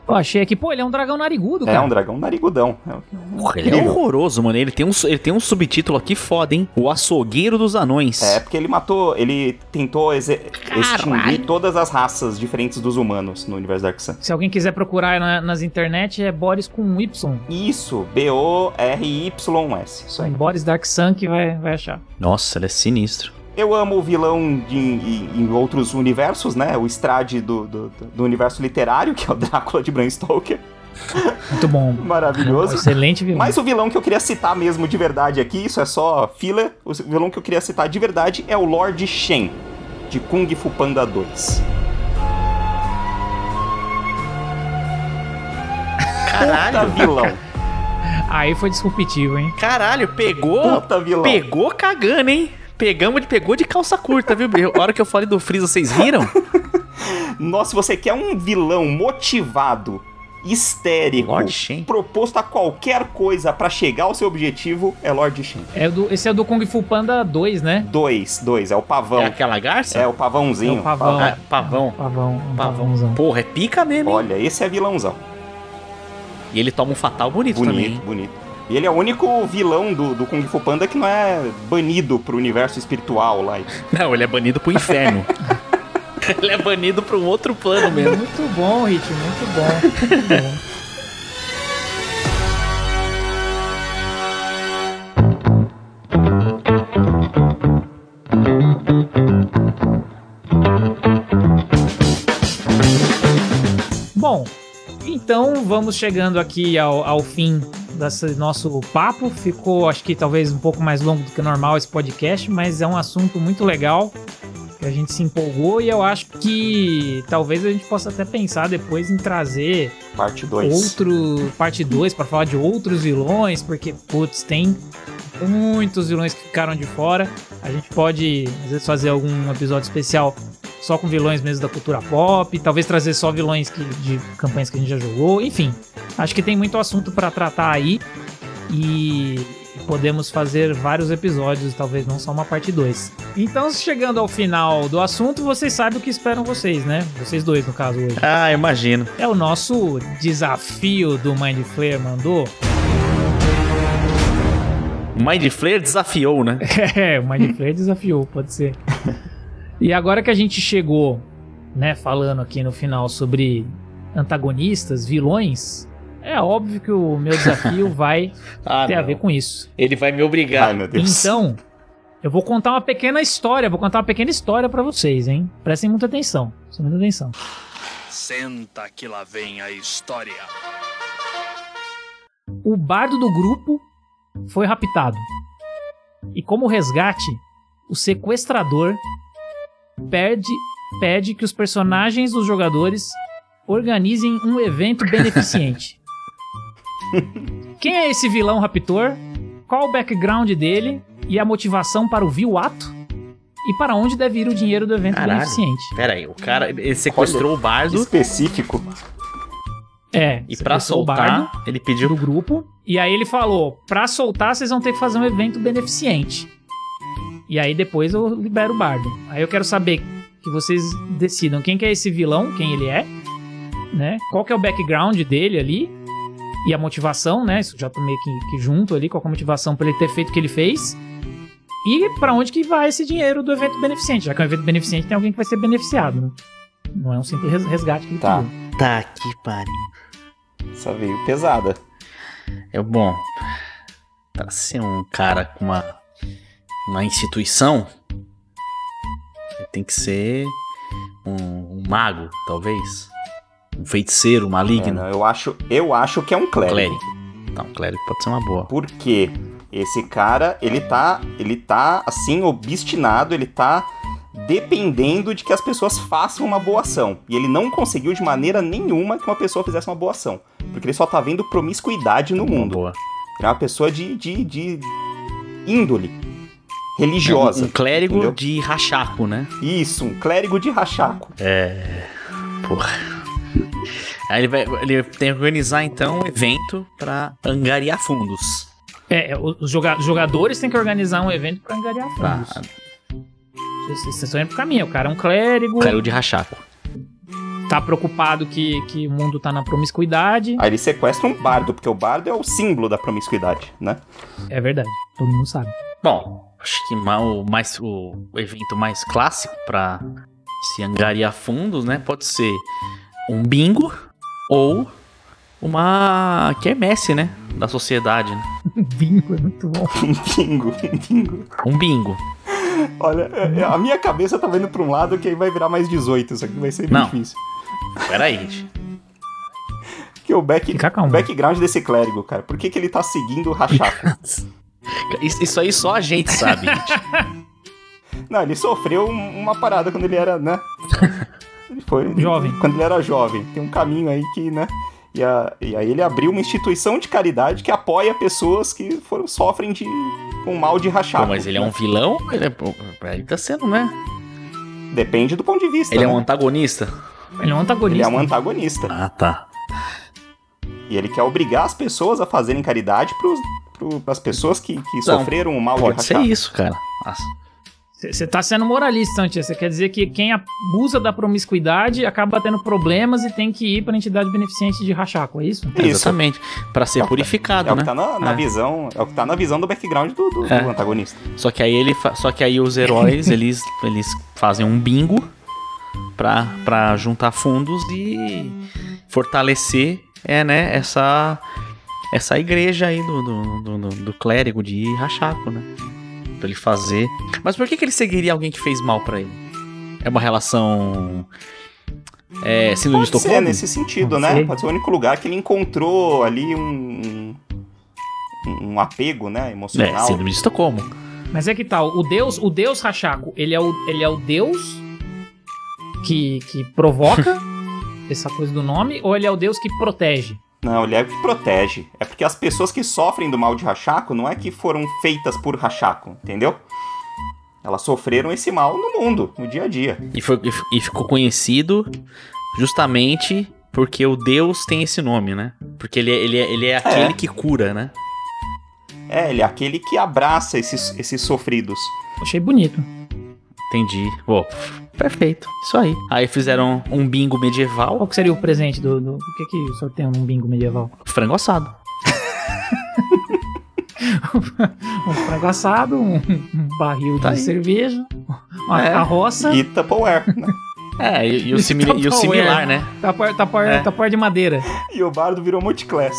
B: Eu achei aqui, pô, ele é um dragão narigudo,
D: É
B: cara.
D: um dragão narigudão. É,
C: Porra, ele é horroroso, mano. Ele tem, um, ele tem um subtítulo aqui foda, hein? O Açougueiro dos Anões.
D: É, porque ele matou, ele tentou extinguir todas as raças diferentes dos humanos no universo Dark Sun.
B: Se alguém quiser procurar na- nas internet, é Boris com um Y.
D: Isso, B-O-R-Y-S. Isso aí.
B: Boris Dark Sun que vai, vai achar.
C: Nossa, ele é sinistro.
D: Eu amo o vilão de, em, em outros universos, né? O Strade do, do, do universo literário, que é o Drácula de Bram Stoker.
B: Muito bom.
D: Maravilhoso.
B: Excelente vilão.
D: Mas o vilão que eu queria citar mesmo de verdade aqui, isso é só filler, o vilão que eu queria citar de verdade é o Lord Shen, de Kung Fu Panda 2. Puta
C: Caralho.
D: vilão.
B: Aí foi disruptivo, hein?
C: Caralho, pegou.
D: Puta vilão.
C: Pegou cagando, hein? Pegamos de pegou de calça curta, viu? A hora que eu falei do Freeza, vocês riram?
D: Nossa, se você quer um vilão motivado, histérico,
C: Lord Shen.
D: proposto a qualquer coisa pra chegar ao seu objetivo, é Lord Shen.
B: É do, esse é do Kung Fu Panda 2, né?
D: 2, 2, é o pavão.
C: É aquela garça?
D: É o pavãozinho.
B: É o pavão.
C: Ah, pavão.
B: Pavão. Um
C: Pavão.
B: pavãozão.
C: Porra, é pica mesmo, hein?
D: Olha, esse é vilãozão.
C: E ele toma um fatal bonito,
D: Bonito,
C: também. hein?
D: bonito. E ele é o único vilão do, do Kung Fu Panda que não é banido pro universo espiritual lá.
C: Não, ele é banido pro inferno. ele é banido pra um outro plano mesmo.
B: Muito bom, Hit, muito bom. Muito bom. Bom, então vamos chegando aqui ao, ao fim desse nosso papo. Ficou, acho que talvez um pouco mais longo do que normal esse podcast, mas é um assunto muito legal que a gente se empolgou e eu acho que talvez a gente possa até pensar depois em trazer
D: Parte 2.
B: outro parte 2 para falar de outros vilões, porque putz, tem muitos vilões que ficaram de fora. A gente pode às vezes fazer algum episódio especial só com vilões mesmo da cultura pop, talvez trazer só vilões que, de campanhas que a gente já jogou, enfim. Acho que tem muito assunto para tratar aí e podemos fazer vários episódios, talvez não só uma parte 2. Então, chegando ao final do assunto, vocês sabem o que esperam vocês, né? Vocês dois, no caso, hoje.
C: Ah, imagino.
B: É o nosso desafio do Mind Flayer mandou.
C: O Mind Flayer desafiou, né?
B: É, o Mind Flayer desafiou, pode ser. E agora que a gente chegou, né, falando aqui no final sobre antagonistas, vilões, é óbvio que o meu desafio vai
C: Ah,
B: ter a
C: não.
B: ver com isso.
C: Ele vai me obrigar.
D: Ai, meu Deus.
B: Então, eu vou contar uma pequena história, vou contar uma pequena história pra vocês, hein? Prestem muita atenção, prestem muita atenção.
A: Senta que lá vem a história.
B: O bardo do grupo foi raptado. E como resgate, o sequestrador pede, pede que os personagens dos jogadores organizem um evento beneficente. Quem é esse vilão raptor? Qual o background dele e a motivação para o vil ato? E para onde deve ir o dinheiro do evento
C: Caralho.
B: beneficente?
C: Pera aí, o cara ele sequestrou o bardo
D: Específico.
B: É,
C: e pra
B: sequestrou o bardo.
C: soltar, ele
B: do
C: pediu.
B: grupo. E aí ele falou: pra soltar, vocês vão ter que fazer um evento beneficente. E aí depois eu libero o bardo. Aí eu quero saber que vocês decidam quem que é esse vilão, quem ele é, né? Qual que é o background dele ali e a motivação, né? Isso já tô meio que, que junto ali, qual que é a motivação pra ele ter feito o que ele fez. E pra onde que vai esse dinheiro do evento beneficente? Já que é um evento beneficente, tem alguém que vai ser beneficiado, né? Não é um simples res- resgate que ele
D: Tá.
B: pediu.
C: Tá que pariu.
D: Essa veio pesada.
C: É bom. Pra ser um cara com uma, uma instituição, tem que ser um, um mago, talvez. Um feiticeiro
D: É,
C: maligno.
D: não, eu, acho, eu acho que é um clérigo.
C: clérigo. Um clérigo pode ser uma boa.
D: Porque esse cara, ele tá, ele tá assim obstinado, ele tá dependendo de que as pessoas façam uma boa ação. E ele não conseguiu de maneira nenhuma que uma pessoa fizesse uma boa ação, porque ele só tá vendo promiscuidade no mundo.
C: boa.
D: Ele é uma pessoa de, de, de índole religiosa.
C: Um, um clérigo
D: entendeu?
C: de rachaco, né?
D: Isso, um clérigo de rachaco.
C: Porra. Aí ele, vai, ele tem que organizar então um evento pra angariar fundos.
B: É, é, os joga- jogadores têm que organizar um evento pra angariar fundos. Vocês vocês estão indo pro caminho. O cara é um clérigo,
C: clérigo de rachaco.
B: tá preocupado que, que o mundo tá na promiscuidade.
D: Aí ele sequestra um bardo, porque o bardo é o símbolo da promiscuidade, né?
B: É verdade, todo mundo sabe.
C: Bom, acho que o, mais, o, evento mais clássico pra se angariar fundos, né? Pode ser um bingo ou uma quermesse, né? Da sociedade, né?
B: Bingo é muito bom.
D: Um bingo, um bingo.
C: Um bingo.
D: Olha, é- é- a minha cabeça tá vendo pra um lado que aí vai virar mais 18, isso aqui vai ser
C: Não.
D: difícil.
C: Pera aí, gente.
D: Que o, back, o background desse clérigo, cara, por que, que ele tá seguindo o Rachaco?
C: Isso, isso aí só a gente sabe, gente.
D: Não, ele sofreu um- uma parada quando ele era, né? Ele foi.
B: Jovem.
D: Quando ele era jovem. Tem um caminho aí que, né? E, a- e aí ele abriu uma instituição de caridade que apoia pessoas que foram, sofrem de com mal de rachaco.
C: Pô, mas ele é um vilão? Ele, é, ele tá sendo, né?
D: Depende do ponto de vista.
C: Ele é
D: né?
C: um antagonista.
B: Ele é um
D: Ele
B: antagonista.
D: é um antagonista.
C: Ah, tá.
D: E ele quer obrigar as pessoas a fazerem caridade pros, pro, pras pessoas que, que
C: Não,
D: sofreram o mal
C: Pode
D: de
C: ser
D: rachaco.
C: isso, cara.
B: Você tá sendo moralista, Antia. Você quer dizer que quem abusa da promiscuidade acaba tendo problemas e tem que ir pra entidade beneficente de rachaco, é isso?
D: Isso.
C: Exatamente. Pra ser
D: É que-
C: purificado,
D: É o
C: né?
D: que tá na, na
C: É.
D: visão. É o que tá na visão do background do, do-
C: É.
D: do antagonista.
C: Só que aí ele só que aí os heróis eles, eles fazem um bingo pra, pra juntar fundos e fortalecer é né essa essa igreja aí do, do, do, do- do clérigo de Rachaco, né? Pra ele fazer. Mas por que, que ele seguiria alguém que fez mal pra ele? É uma relação é, síndrome de
D: Pode ser
C: Estocolmo?
D: nesse sentido,
B: Pode
D: né?
B: ser.
D: Pode ser o único lugar que ele encontrou ali um. um, apego, né?
C: É,
D: Emocional.
C: síndrome de Estocolmo.
B: Mas é que tal, o deus, o deus rachaco, ele é o, ele é o deus que, que provoca essa coisa do nome, ou ele é o deus que protege?
D: Não, ele é o que protege. É porque as pessoas que sofrem do mal de Rachaco não é que foram feitas por Rachaco, entendeu? Elas sofreram esse mal no mundo, no dia a dia.
C: E, foi- e fi- ficou conhecido justamente porque o Deus tem esse nome, né? Porque ele é, ele é, ele é aquele que cura, né?
D: É, ele é aquele que abraça esses, esses sofridos.
B: Achei bonito.
C: Entendi. Pô, perfeito. Isso aí. Aí fizeram um bingo medieval,
B: Qual que seria o presente do. do o que que o senhor tem num bingo medieval?
C: frango assado.
B: Um frango assado, um, barril
C: Tá
B: de
C: aí.
B: cerveja, uma
C: É.
B: carroça,
D: E Tupperware, né?
C: É, e, e o, simili- e o
B: Tupperware.
C: similar, né?
B: tapar, tapar,
C: É.
B: tapar de madeira.
D: E o bardo virou multiclass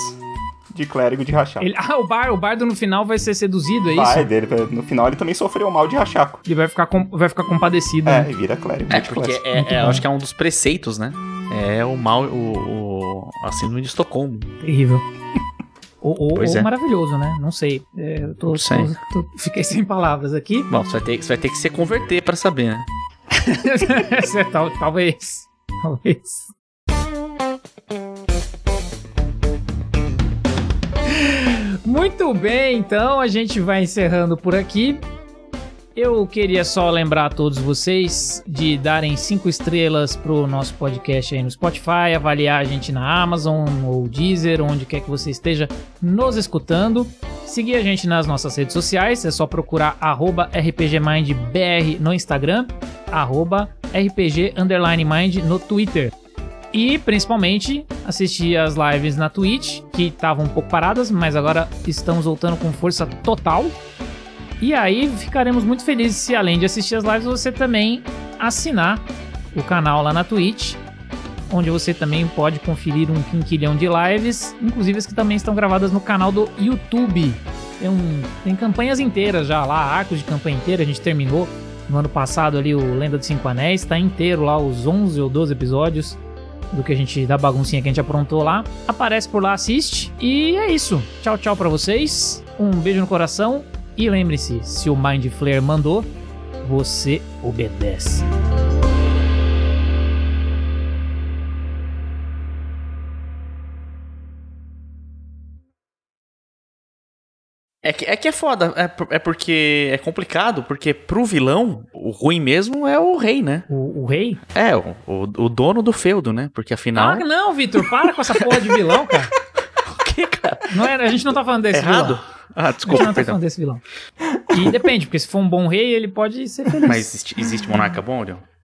D: de clérigo de Rachaco.
B: Ele, ah, o, bar, o bardo no final vai ser seduzido, é
D: Vai
B: isso?
D: dele, no final ele também sofreu mal de Rachaco.
B: Ele vai ficar, com- vai ficar compadecido.
D: É,
B: né?
D: e vira clérigo
C: É, porque é, é, acho que é um dos preceitos, né? É o mal, o, o a síndrome de Estocolmo.
B: Terrível. Ou, ou- ou
C: é.
B: maravilhoso, né? Não sei. É, eu tô,
C: Não sei.
B: tô- tô- fiquei sem palavras aqui.
C: Bom, você vai ter, você vai ter que se converter pra saber, né?
B: É, tal- talvez. Talvez. Muito bem, então a gente vai encerrando por aqui. Eu queria só lembrar a todos vocês de darem cinco estrelas pro nosso podcast aí no Spotify, avaliar a gente na Amazon ou Deezer, onde quer que você esteja nos escutando. Seguir a gente nas nossas redes sociais, é só procurar RPGMindBR no Instagram, RPG Mind no Twitter. E principalmente assistir as lives na Twitch, que estavam um pouco paradas, mas agora estamos voltando com força total. E aí ficaremos muito felizes se além de assistir as lives, você também assinar o canal lá na Twitch, onde você também pode conferir um quinquilhão de lives, inclusive as que também estão gravadas no canal do YouTube. Tem, um- tem campanhas inteiras já lá, arcos de campanha inteira, a gente terminou no ano passado ali o Lenda dos Cinco Anéis, tá inteiro lá os 11 ou 12 episódios do que a gente da baguncinha que a gente aprontou lá. Aparece por lá, assiste. E é isso. Tchau, tchau pra vocês. Um beijo no coração e lembre-se, se o Mind Flayer mandou, você obedece.
C: É que, é que é foda, é, é porque é complicado, porque pro vilão, o ruim mesmo é o rei, né?
B: O, o rei?
C: É, o, o, o dono do feudo, né? Porque afinal.
B: Ah, não, Vitor, para com essa porra de vilão, cara.
C: o que, cara?
B: Não era, a gente não tá falando desse
C: Errado?
B: vilão.
C: Ah,
B: A gente
C: desculpa,
B: não tá
C: perdão.
B: falando desse vilão. E depende, porque se for um bom rei, ele pode ser feliz.
C: Mas existe, existe monarca bom, Leon?